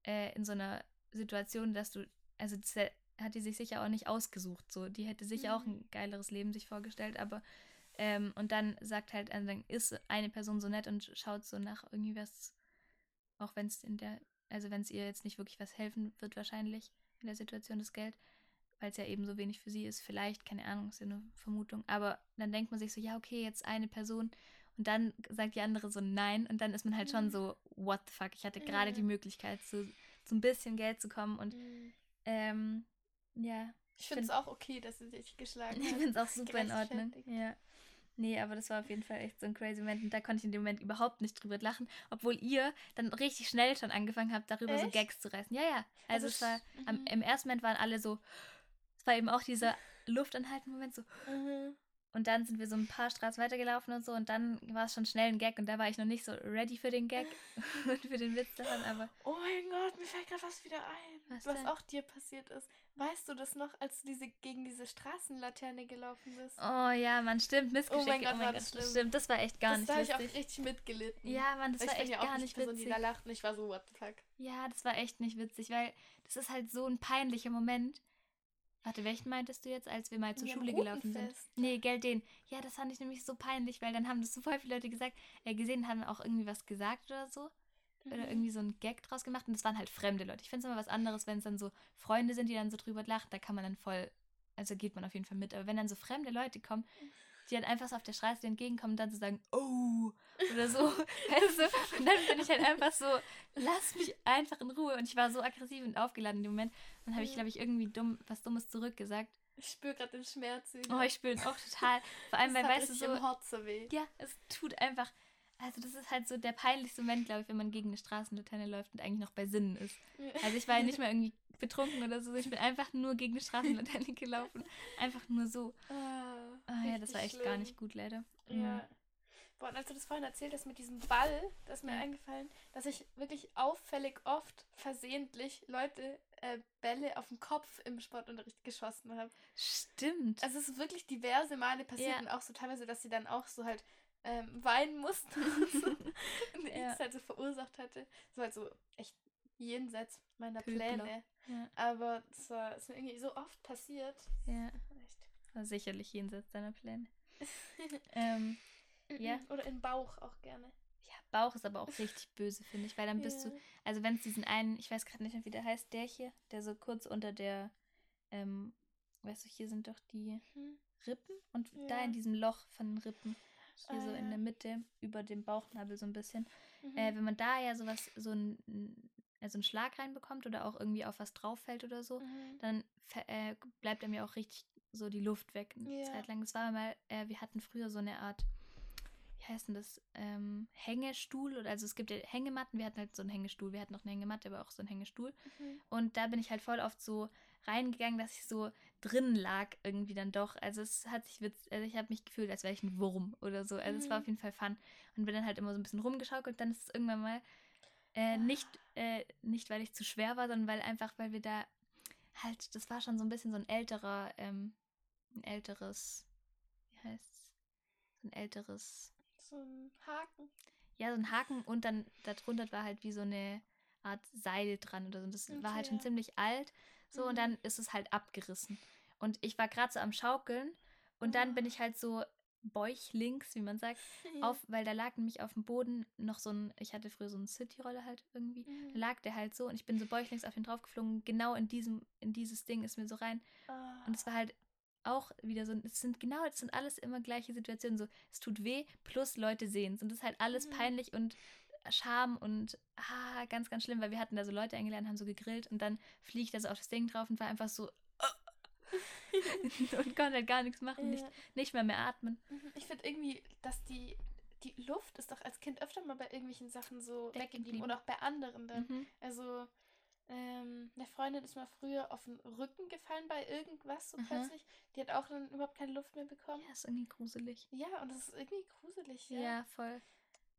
äh, in so einer Situation, dass du, also das hat die sich sicher auch nicht ausgesucht, so, die hätte sicher Mhm. auch ein geileres Leben sich vorgestellt, aber, ähm, und dann sagt halt, also dann ist eine Person so nett und schaut so nach irgendwie was, auch wenn es in der, also wenn es ihr jetzt nicht wirklich was helfen wird, wahrscheinlich in der Situation das Geld, weil es ja eben so wenig für sie ist, vielleicht, keine Ahnung, ist ja nur Vermutung, aber dann denkt man sich so, ja, okay, jetzt eine Person und dann sagt die andere so nein und dann ist man halt schon Mhm. so, what the fuck, ich hatte gerade Ja. die Möglichkeit, so, so ein bisschen Geld zu kommen und Mhm. ähm, ja, Ich finde es auch okay, dass sie dich geschlagen ich hat. finde es auch super in Ordnung. Ja. Nee, aber das war auf jeden Fall echt so ein crazy Moment. Und da konnte ich in dem Moment überhaupt nicht drüber lachen, obwohl ihr dann richtig schnell schon angefangen habt, darüber so Echt? Gags zu reißen. Ja, ja. Also, Also es war, sch- am, im ersten Moment waren alle so, es war eben auch dieser Luftanhalten-Moment so. Mhm. Und dann sind wir so ein paar Straßen weitergelaufen und so. Und dann war es schon schnell ein Gag. Und da war ich noch nicht so ready für den Gag und für den Witz davon. Aber Oh mein Gott, mir fällt gerade was wieder ein, Was was, auch dir passiert ist. Weißt du das noch, als du diese, gegen diese Straßenlaterne gelaufen bist? oh ja, man stimmt. Missgeschicke. Oh mein Gott, war das das schlimm. stimmt. Das war echt gar das, nicht da habe ich auch witzig. richtig mitgelitten. Ja, Mann, das war ich bin echt ja auch gar nicht Person, witzig. die da lacht und ich war so, what the fuck. Ja, das war echt nicht witzig, weil das ist halt so ein peinlicher Moment. Warte, welchen meintest du jetzt, als wir mal zur Ja, Schule gelaufen sind? Nee, gell, den. Ja, das fand ich nämlich so peinlich, weil dann haben das so voll viele Leute gesagt, äh, gesehen, haben auch irgendwie was gesagt oder so. Oder irgendwie so einen Gag draus gemacht. Und das waren halt fremde Leute. Ich finde es immer was anderes, wenn es dann so Freunde sind, die dann so drüber lachen. Da kann man dann voll, also geht man auf jeden Fall mit. Aber wenn dann so fremde Leute kommen, die halt einfach so auf der Straße entgegenkommen und dann so sagen, oh, oder so, weißt du? Und dann bin ich halt einfach so, lass mich einfach in Ruhe. Und ich war so aggressiv und aufgeladen in dem Moment. Dann habe ich, glaube ich, irgendwie dumm, was Dummes zurückgesagt. Ich spüre gerade den Schmerz. Oh, ich spüre ihn auch total. Vor allem, das weil, weißt du, so, im Herz so weh. ja, es tut einfach. Also, das ist halt so der peinlichste Moment, glaube ich, wenn man gegen eine Straßenlaterne läuft und eigentlich noch bei Sinnen ist. Also, ich war ja nicht mal irgendwie betrunken oder so. Ich bin einfach nur gegen eine Straßenlaterne gelaufen. Einfach nur so. Ah, Ah, ja, das war echt gar schlimm. nicht gut, leider. Ja. Boah, und als du das vorhin erzählt hast mit diesem Ball, das ist mir Ja. eingefallen, dass ich wirklich auffällig oft versehentlich Leute äh, Bälle auf den Kopf im Sportunterricht geschossen habe. Stimmt. Also es ist wirklich diverse Male passiert Ja. und auch so teilweise, dass sie dann auch so halt ähm, weinen mussten und so. und ich Ja. es halt so verursacht hatte. Das war halt so echt jenseits meiner Pöbler. Pläne. ja, Aber es war ist mir irgendwie so oft passiert. ja. Echt. War sicherlich jenseits deiner Pläne. ähm, Ja. Oder im Bauch auch gerne. ja, Bauch ist aber auch richtig böse, finde ich, weil dann bist Ja. du, also wenn es diesen einen, ich weiß gerade nicht mehr, wie der heißt, der hier, der so kurz unter der, ähm, weißt du, hier sind doch die Hm. Rippen und da Ja. in diesem Loch von den Rippen, hier Ah, so ja. in der Mitte, über dem Bauchnabel so ein bisschen. Mhm. Äh, wenn man da ja sowas, so ein, also einen Schlag reinbekommt oder auch irgendwie auf was drauf fällt oder so, Mhm. dann äh, bleibt einem ja auch richtig so die Luft weg eine Ja. Zeit lang. Das war mal, äh, wir hatten früher so eine Art, wie heißt denn das, ähm, Hängestuhl oder also es gibt ja Hängematten, wir hatten halt so einen Hängestuhl, wir hatten noch eine Hängematte, aber auch so einen Hängestuhl. Mhm. Und da bin ich halt voll oft so reingegangen, dass ich so drin lag irgendwie dann doch. Also es hat sich witz, also ich habe mich gefühlt, als wäre ich ein Wurm oder so. Also es war Mhm. auf jeden Fall fun. Und bin dann halt immer so ein bisschen rumgeschaukelt. Dann ist es irgendwann mal äh, nicht, äh, nicht, weil ich zu schwer war, sondern weil einfach, weil wir da halt, das war schon so ein bisschen so ein älterer, ähm, ein älteres, wie heißt So ein älteres, So ein Haken. ja, so ein Haken und dann darunter war halt wie so eine Art Seil dran oder so. Und das war halt Okay, schon ja. ziemlich alt. So, und Mhm. dann ist es halt abgerissen. Und ich war gerade so am Schaukeln und dann bin Ah. ich halt so bäuchlings, wie man sagt, Ja. auf, weil da lag nämlich auf dem Boden noch so ein, ich hatte früher so einen City-Roller halt irgendwie. Da Mhm. lag der halt so und ich bin so bäuchlings auf ihn draufgeflogen. Genau in diesem, in dieses Ding ist mir so rein. Ah. Und es war halt auch wieder so, es sind genau, es sind alles immer gleiche Situationen. So, es tut weh, plus Leute sehen es. Und das ist halt alles Mhm. peinlich und Scham und ah, ganz, ganz schlimm, weil wir hatten da so Leute eingeladen, haben so gegrillt und dann fliegt da so auf das Ding drauf und war einfach so. und konnte halt gar nichts machen, nicht, Ja. nicht mehr mehr atmen. Mhm. Ich finde irgendwie, dass die, die Luft ist doch als Kind öfter mal bei irgendwelchen Sachen so weggeblieben geblieben. oder auch bei anderen dann. Mhm. Also, ähm, eine Freundin ist mal früher auf den Rücken gefallen bei irgendwas so Aha. plötzlich. Die hat auch dann überhaupt keine Luft mehr bekommen. Ja, ist irgendwie gruselig. Ja, und das ist irgendwie gruselig, Ja, ja. voll.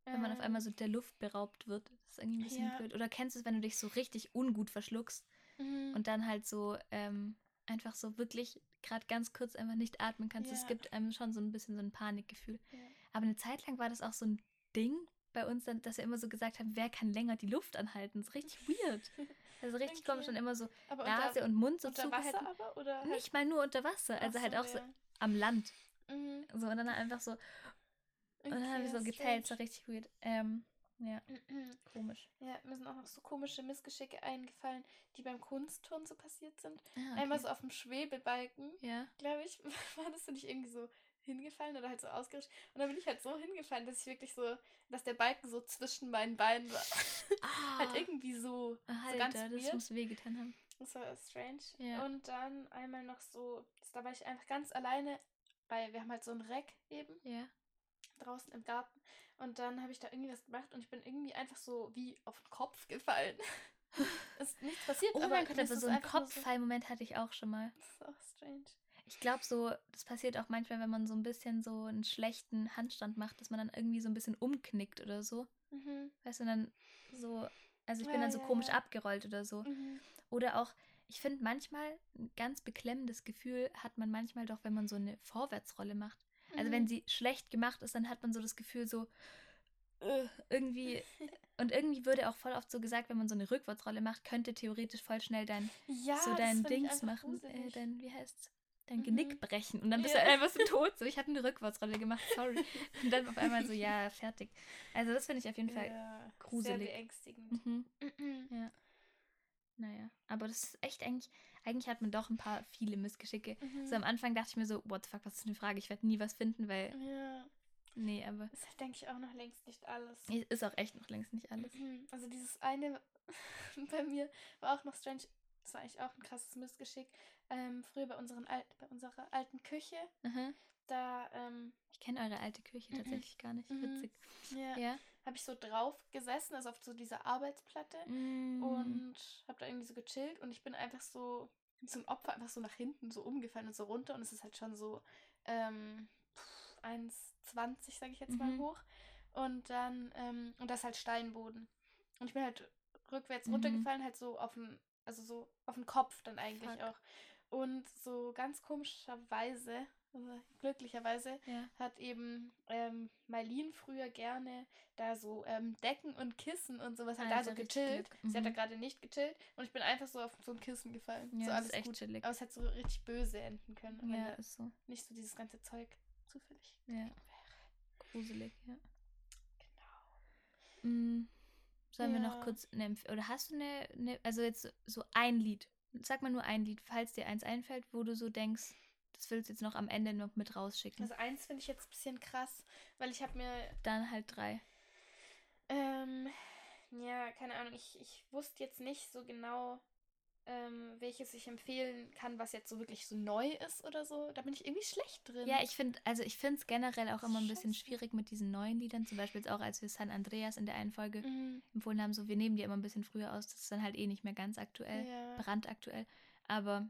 Wenn man auf einmal so der Luft beraubt wird. Das ist irgendwie ein bisschen Ja. blöd. Oder kennst du es, wenn du dich so richtig ungut verschluckst Mhm. und dann halt so ähm, einfach so wirklich gerade ganz kurz einfach nicht atmen kannst? Es Ja. gibt einem schon so ein bisschen so ein Panikgefühl. Ja. Aber eine Zeit lang war das auch so ein Ding bei uns, dann, dass wir immer so gesagt haben, wer kann länger die Luft anhalten? Das ist richtig weird. Also richtig Okay. komisch und immer so Aber Nase unter, und Mund so unter. Wasser aber? Oder halt- Nicht mal nur unter Wasser, also halt so, auch so ja. am Land. Mhm. So, und dann einfach so, und dann haben wir so Okay, geteilt, das war richtig weird. Ähm, ja, komisch. Ja, mir sind auch noch so komische Missgeschicke eingefallen, die beim Kunstturnen so passiert sind. Ah, Einmal okay. so auf dem Schwebebalken, Ja. glaube ich, war das so nicht irgendwie so hingefallen oder halt so ausgerutscht. Und dann bin ich halt so hingefallen, dass ich wirklich so, dass der Balken so zwischen meinen Beinen war. halt Ah, irgendwie so, so Alter, ganz das weird. muss wehgetan haben. Das war strange. Ja. Und dann einmal noch so, da war ich einfach ganz alleine, weil wir haben halt so ein Reck eben Ja. draußen im Garten. Und dann habe ich da irgendwie was gemacht und ich bin irgendwie einfach so wie auf den Kopf gefallen. ist nichts passiert, Oh mein Gott, aber das so einen nur so- Kopffallmoment hatte ich auch schon mal. Das ist auch strange. Ich glaube so, das passiert auch manchmal, wenn man so ein bisschen so einen schlechten Handstand macht, dass man dann irgendwie so ein bisschen umknickt oder so. Mhm. Weißt du, dann so, also ich bin Ja, dann so ja, komisch ja. abgerollt oder so. Mhm. Oder auch, ich finde manchmal ein ganz beklemmendes Gefühl hat man manchmal doch, wenn man so eine Vorwärtsrolle macht. Also wenn Mhm. sie schlecht gemacht ist, dann hat man so das Gefühl so äh, irgendwie und irgendwie würde auch voll oft so gesagt, wenn man so eine Rückwärtsrolle macht, könnte theoretisch voll schnell dein ja, so dein Dings machen, äh, dein wie heißt's? Dein Mhm. Genick brechen und dann bist Ja. du halt einfach so tot. So, ich habe eine Rückwärtsrolle gemacht, sorry. Und dann auf einmal so, ja, fertig. Also das finde ich auf jeden Fall. ja, gruselig. Sehr beängstigend. Mhm. Mhm. Ja. Naja, aber das ist echt eigentlich, eigentlich hat man doch ein paar viele Missgeschicke. Mhm. So am Anfang dachte ich mir so, what the fuck, was ist eine Frage? Ich werde nie was finden, weil, Ja, nee, aber ist halt, denke ich, auch noch längst nicht alles. ist auch echt noch längst nicht alles. Mhm. Also dieses eine bei mir war auch noch strange. Das war eigentlich auch ein krasses Missgeschick. Ähm, früher bei, unseren Al bei unserer alten Küche, Aha. da ähm, Ich kenne eure alte Küche Mhm. tatsächlich gar nicht. Mhm. Witzig. ja, Ja. Habe ich so drauf gesessen, also auf so dieser Arbeitsplatte. Mm. und habe da irgendwie so gechillt und ich bin einfach so ein Opfer einfach so nach hinten so umgefallen und so runter und es ist halt schon so ähm, pff, 1,20 sage ich jetzt mal Mhm. hoch und dann ähm, und das ist halt Steinboden und ich bin halt rückwärts Mhm. runtergefallen halt so auf den also so auf den Kopf dann eigentlich Fuck. auch und so ganz komischerweise also glücklicherweise ja. hat eben ähm, Marlene früher gerne da so ähm, Decken und Kissen und sowas hat da Alter, so gechillt. Glück. Sie hat da Mhm. gerade nicht gechillt und ich bin einfach so auf so ein Kissen gefallen. Ja, so alles ist echt gut. chillig. Aber es hätte so richtig böse enden können, wenn Ja, da ist so. nicht so dieses ganze Zeug zufällig Ja. Gruselig, ja. Genau. Mm, Sollen wir noch Ja. kurz eine Empf oder hast du eine, eine, also jetzt so ein Lied, sag mal nur ein Lied, falls dir eins einfällt, wo du so denkst, das willst du jetzt noch am Ende noch mit rausschicken. Also eins finde ich jetzt ein bisschen krass, weil ich habe mir Dann halt drei. Ähm, ja, keine Ahnung. Ich, ich wusste jetzt nicht so genau, ähm, welches ich empfehlen kann, was jetzt so wirklich so neu ist oder so. Da bin ich irgendwie schlecht drin. Ja, ich finde, also ich finde es generell auch immer ein bisschen Scheiße. schwierig mit diesen neuen Liedern. Zum Beispiel jetzt auch, als wir San Andreas in der einen Folge Mhm. empfohlen haben, so wir nehmen die immer ein bisschen früher aus. Das ist dann halt eh nicht mehr ganz aktuell, Ja. brandaktuell. Aber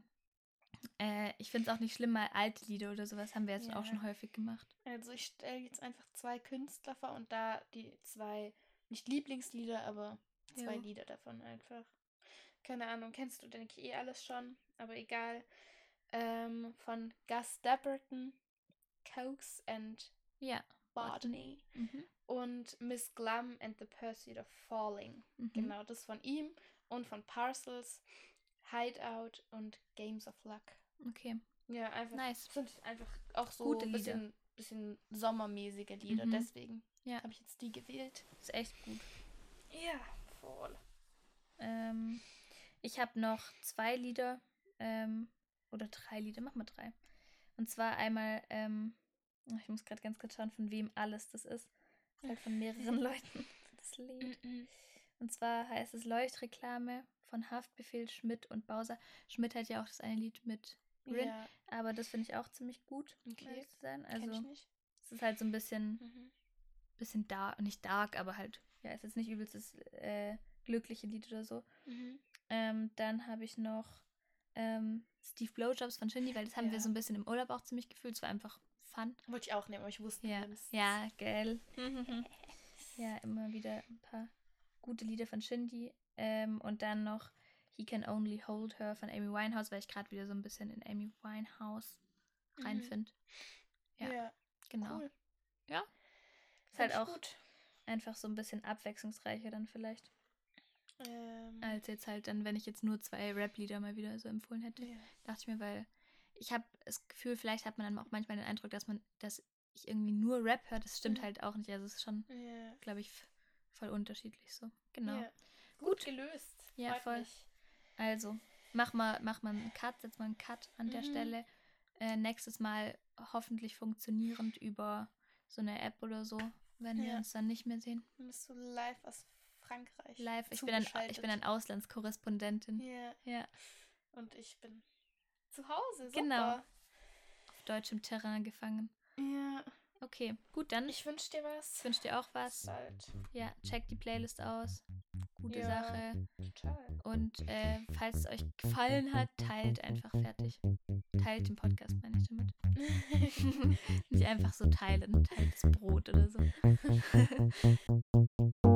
äh, ich finde es auch nicht schlimm, mal alte Lieder oder sowas haben wir jetzt auch Ja. schon häufig gemacht. Also ich stelle jetzt einfach zwei Künstler vor und da die zwei, nicht Lieblingslieder, aber zwei Jo. Lieder davon einfach. Keine Ahnung, kennst du, denke ich, eh alles schon, aber egal. Ähm, von Gus Dapperton, Cokes and Ja. Botany Mhm. und Miss Glum and the Pursuit of Falling. Mhm. Genau, das von ihm und von Parcels, Hideout und Games of Luck. Okay. Ja, einfach. Nice. Sind einfach auch so Gute ein Lieder. bisschen, bisschen sommermäßige Lieder. Mhm. Deswegen Ja. habe ich jetzt die gewählt. Ist echt gut. Ja, voll. Ähm, ich habe noch zwei Lieder ähm, oder drei Lieder, mach mal drei. Und zwar einmal, ähm, oh, ich muss gerade ganz kurz schauen, von wem alles das ist. Das ist halt von mehreren Leuten das Lied. Und zwar heißt es Leuchtreklame von Haftbefehl Schmidt und Bowser. Schmidt hat ja auch das eine Lied mit Grin. Ja, Aber das finde ich auch ziemlich gut, Okay. zu sein. Also ich nicht. es ist halt so ein bisschen, Mhm. bisschen dark, nicht dark, aber halt, ja, ist jetzt nicht übelstes äh, glückliche Lied oder so. Mhm. Ähm, dann habe ich noch ähm, Steve Blowjobs von Shindy, weil das haben wir Ja. so ein bisschen im Urlaub auch ziemlich gefühlt. Es war einfach fun. Wollte ich auch nehmen, aber ich wusste, Ja, ja, geil. ja, immer wieder ein paar gute Lieder von Shindy. Ähm, und dann noch He Can Only Hold Her von Amy Winehouse, weil ich gerade wieder so ein bisschen in Amy Winehouse Mhm. reinfinde. Ja, Ja, Genau. cool. Ja. Ist halt auch gut. einfach so ein bisschen abwechslungsreicher dann vielleicht, Ähm, als jetzt halt dann, wenn ich jetzt nur zwei Rap-Lieder mal wieder so empfohlen hätte. ja. dachte ich mir, weil ich habe das Gefühl, vielleicht hat man dann auch manchmal den Eindruck, dass man, dass ich irgendwie nur Rap höre. Das stimmt Mhm. halt auch nicht. Also es ist schon, Ja. glaube ich, voll unterschiedlich so. Genau. Ja. Gut gelöst. Ja, Freut voll. Mich. Also mach mal, mach mal einen Cut, setz mal einen Cut an der Mhm. Stelle. Äh, nächstes Mal hoffentlich funktionierend über so eine App oder so, wenn wir Ja. uns dann nicht mehr sehen. Dann bist du live aus Frankreich. Live. Ich bin dann, ich bin dann Auslandskorrespondentin. Ja. Ja. Und ich bin zu Hause. Super. Genau. Auf deutschem Terrain gefangen. Ja. Okay, gut, dann. Ich Ich wünsche dir was. wünsche dir auch was. Bald. Ja, checkt die Playlist aus. Gute Ja. Sache. Total. Und äh, falls es euch gefallen hat, teilt einfach fertig. Teilt den Podcast, meine ich damit. Nicht einfach so teilen, teilt das Brot oder so.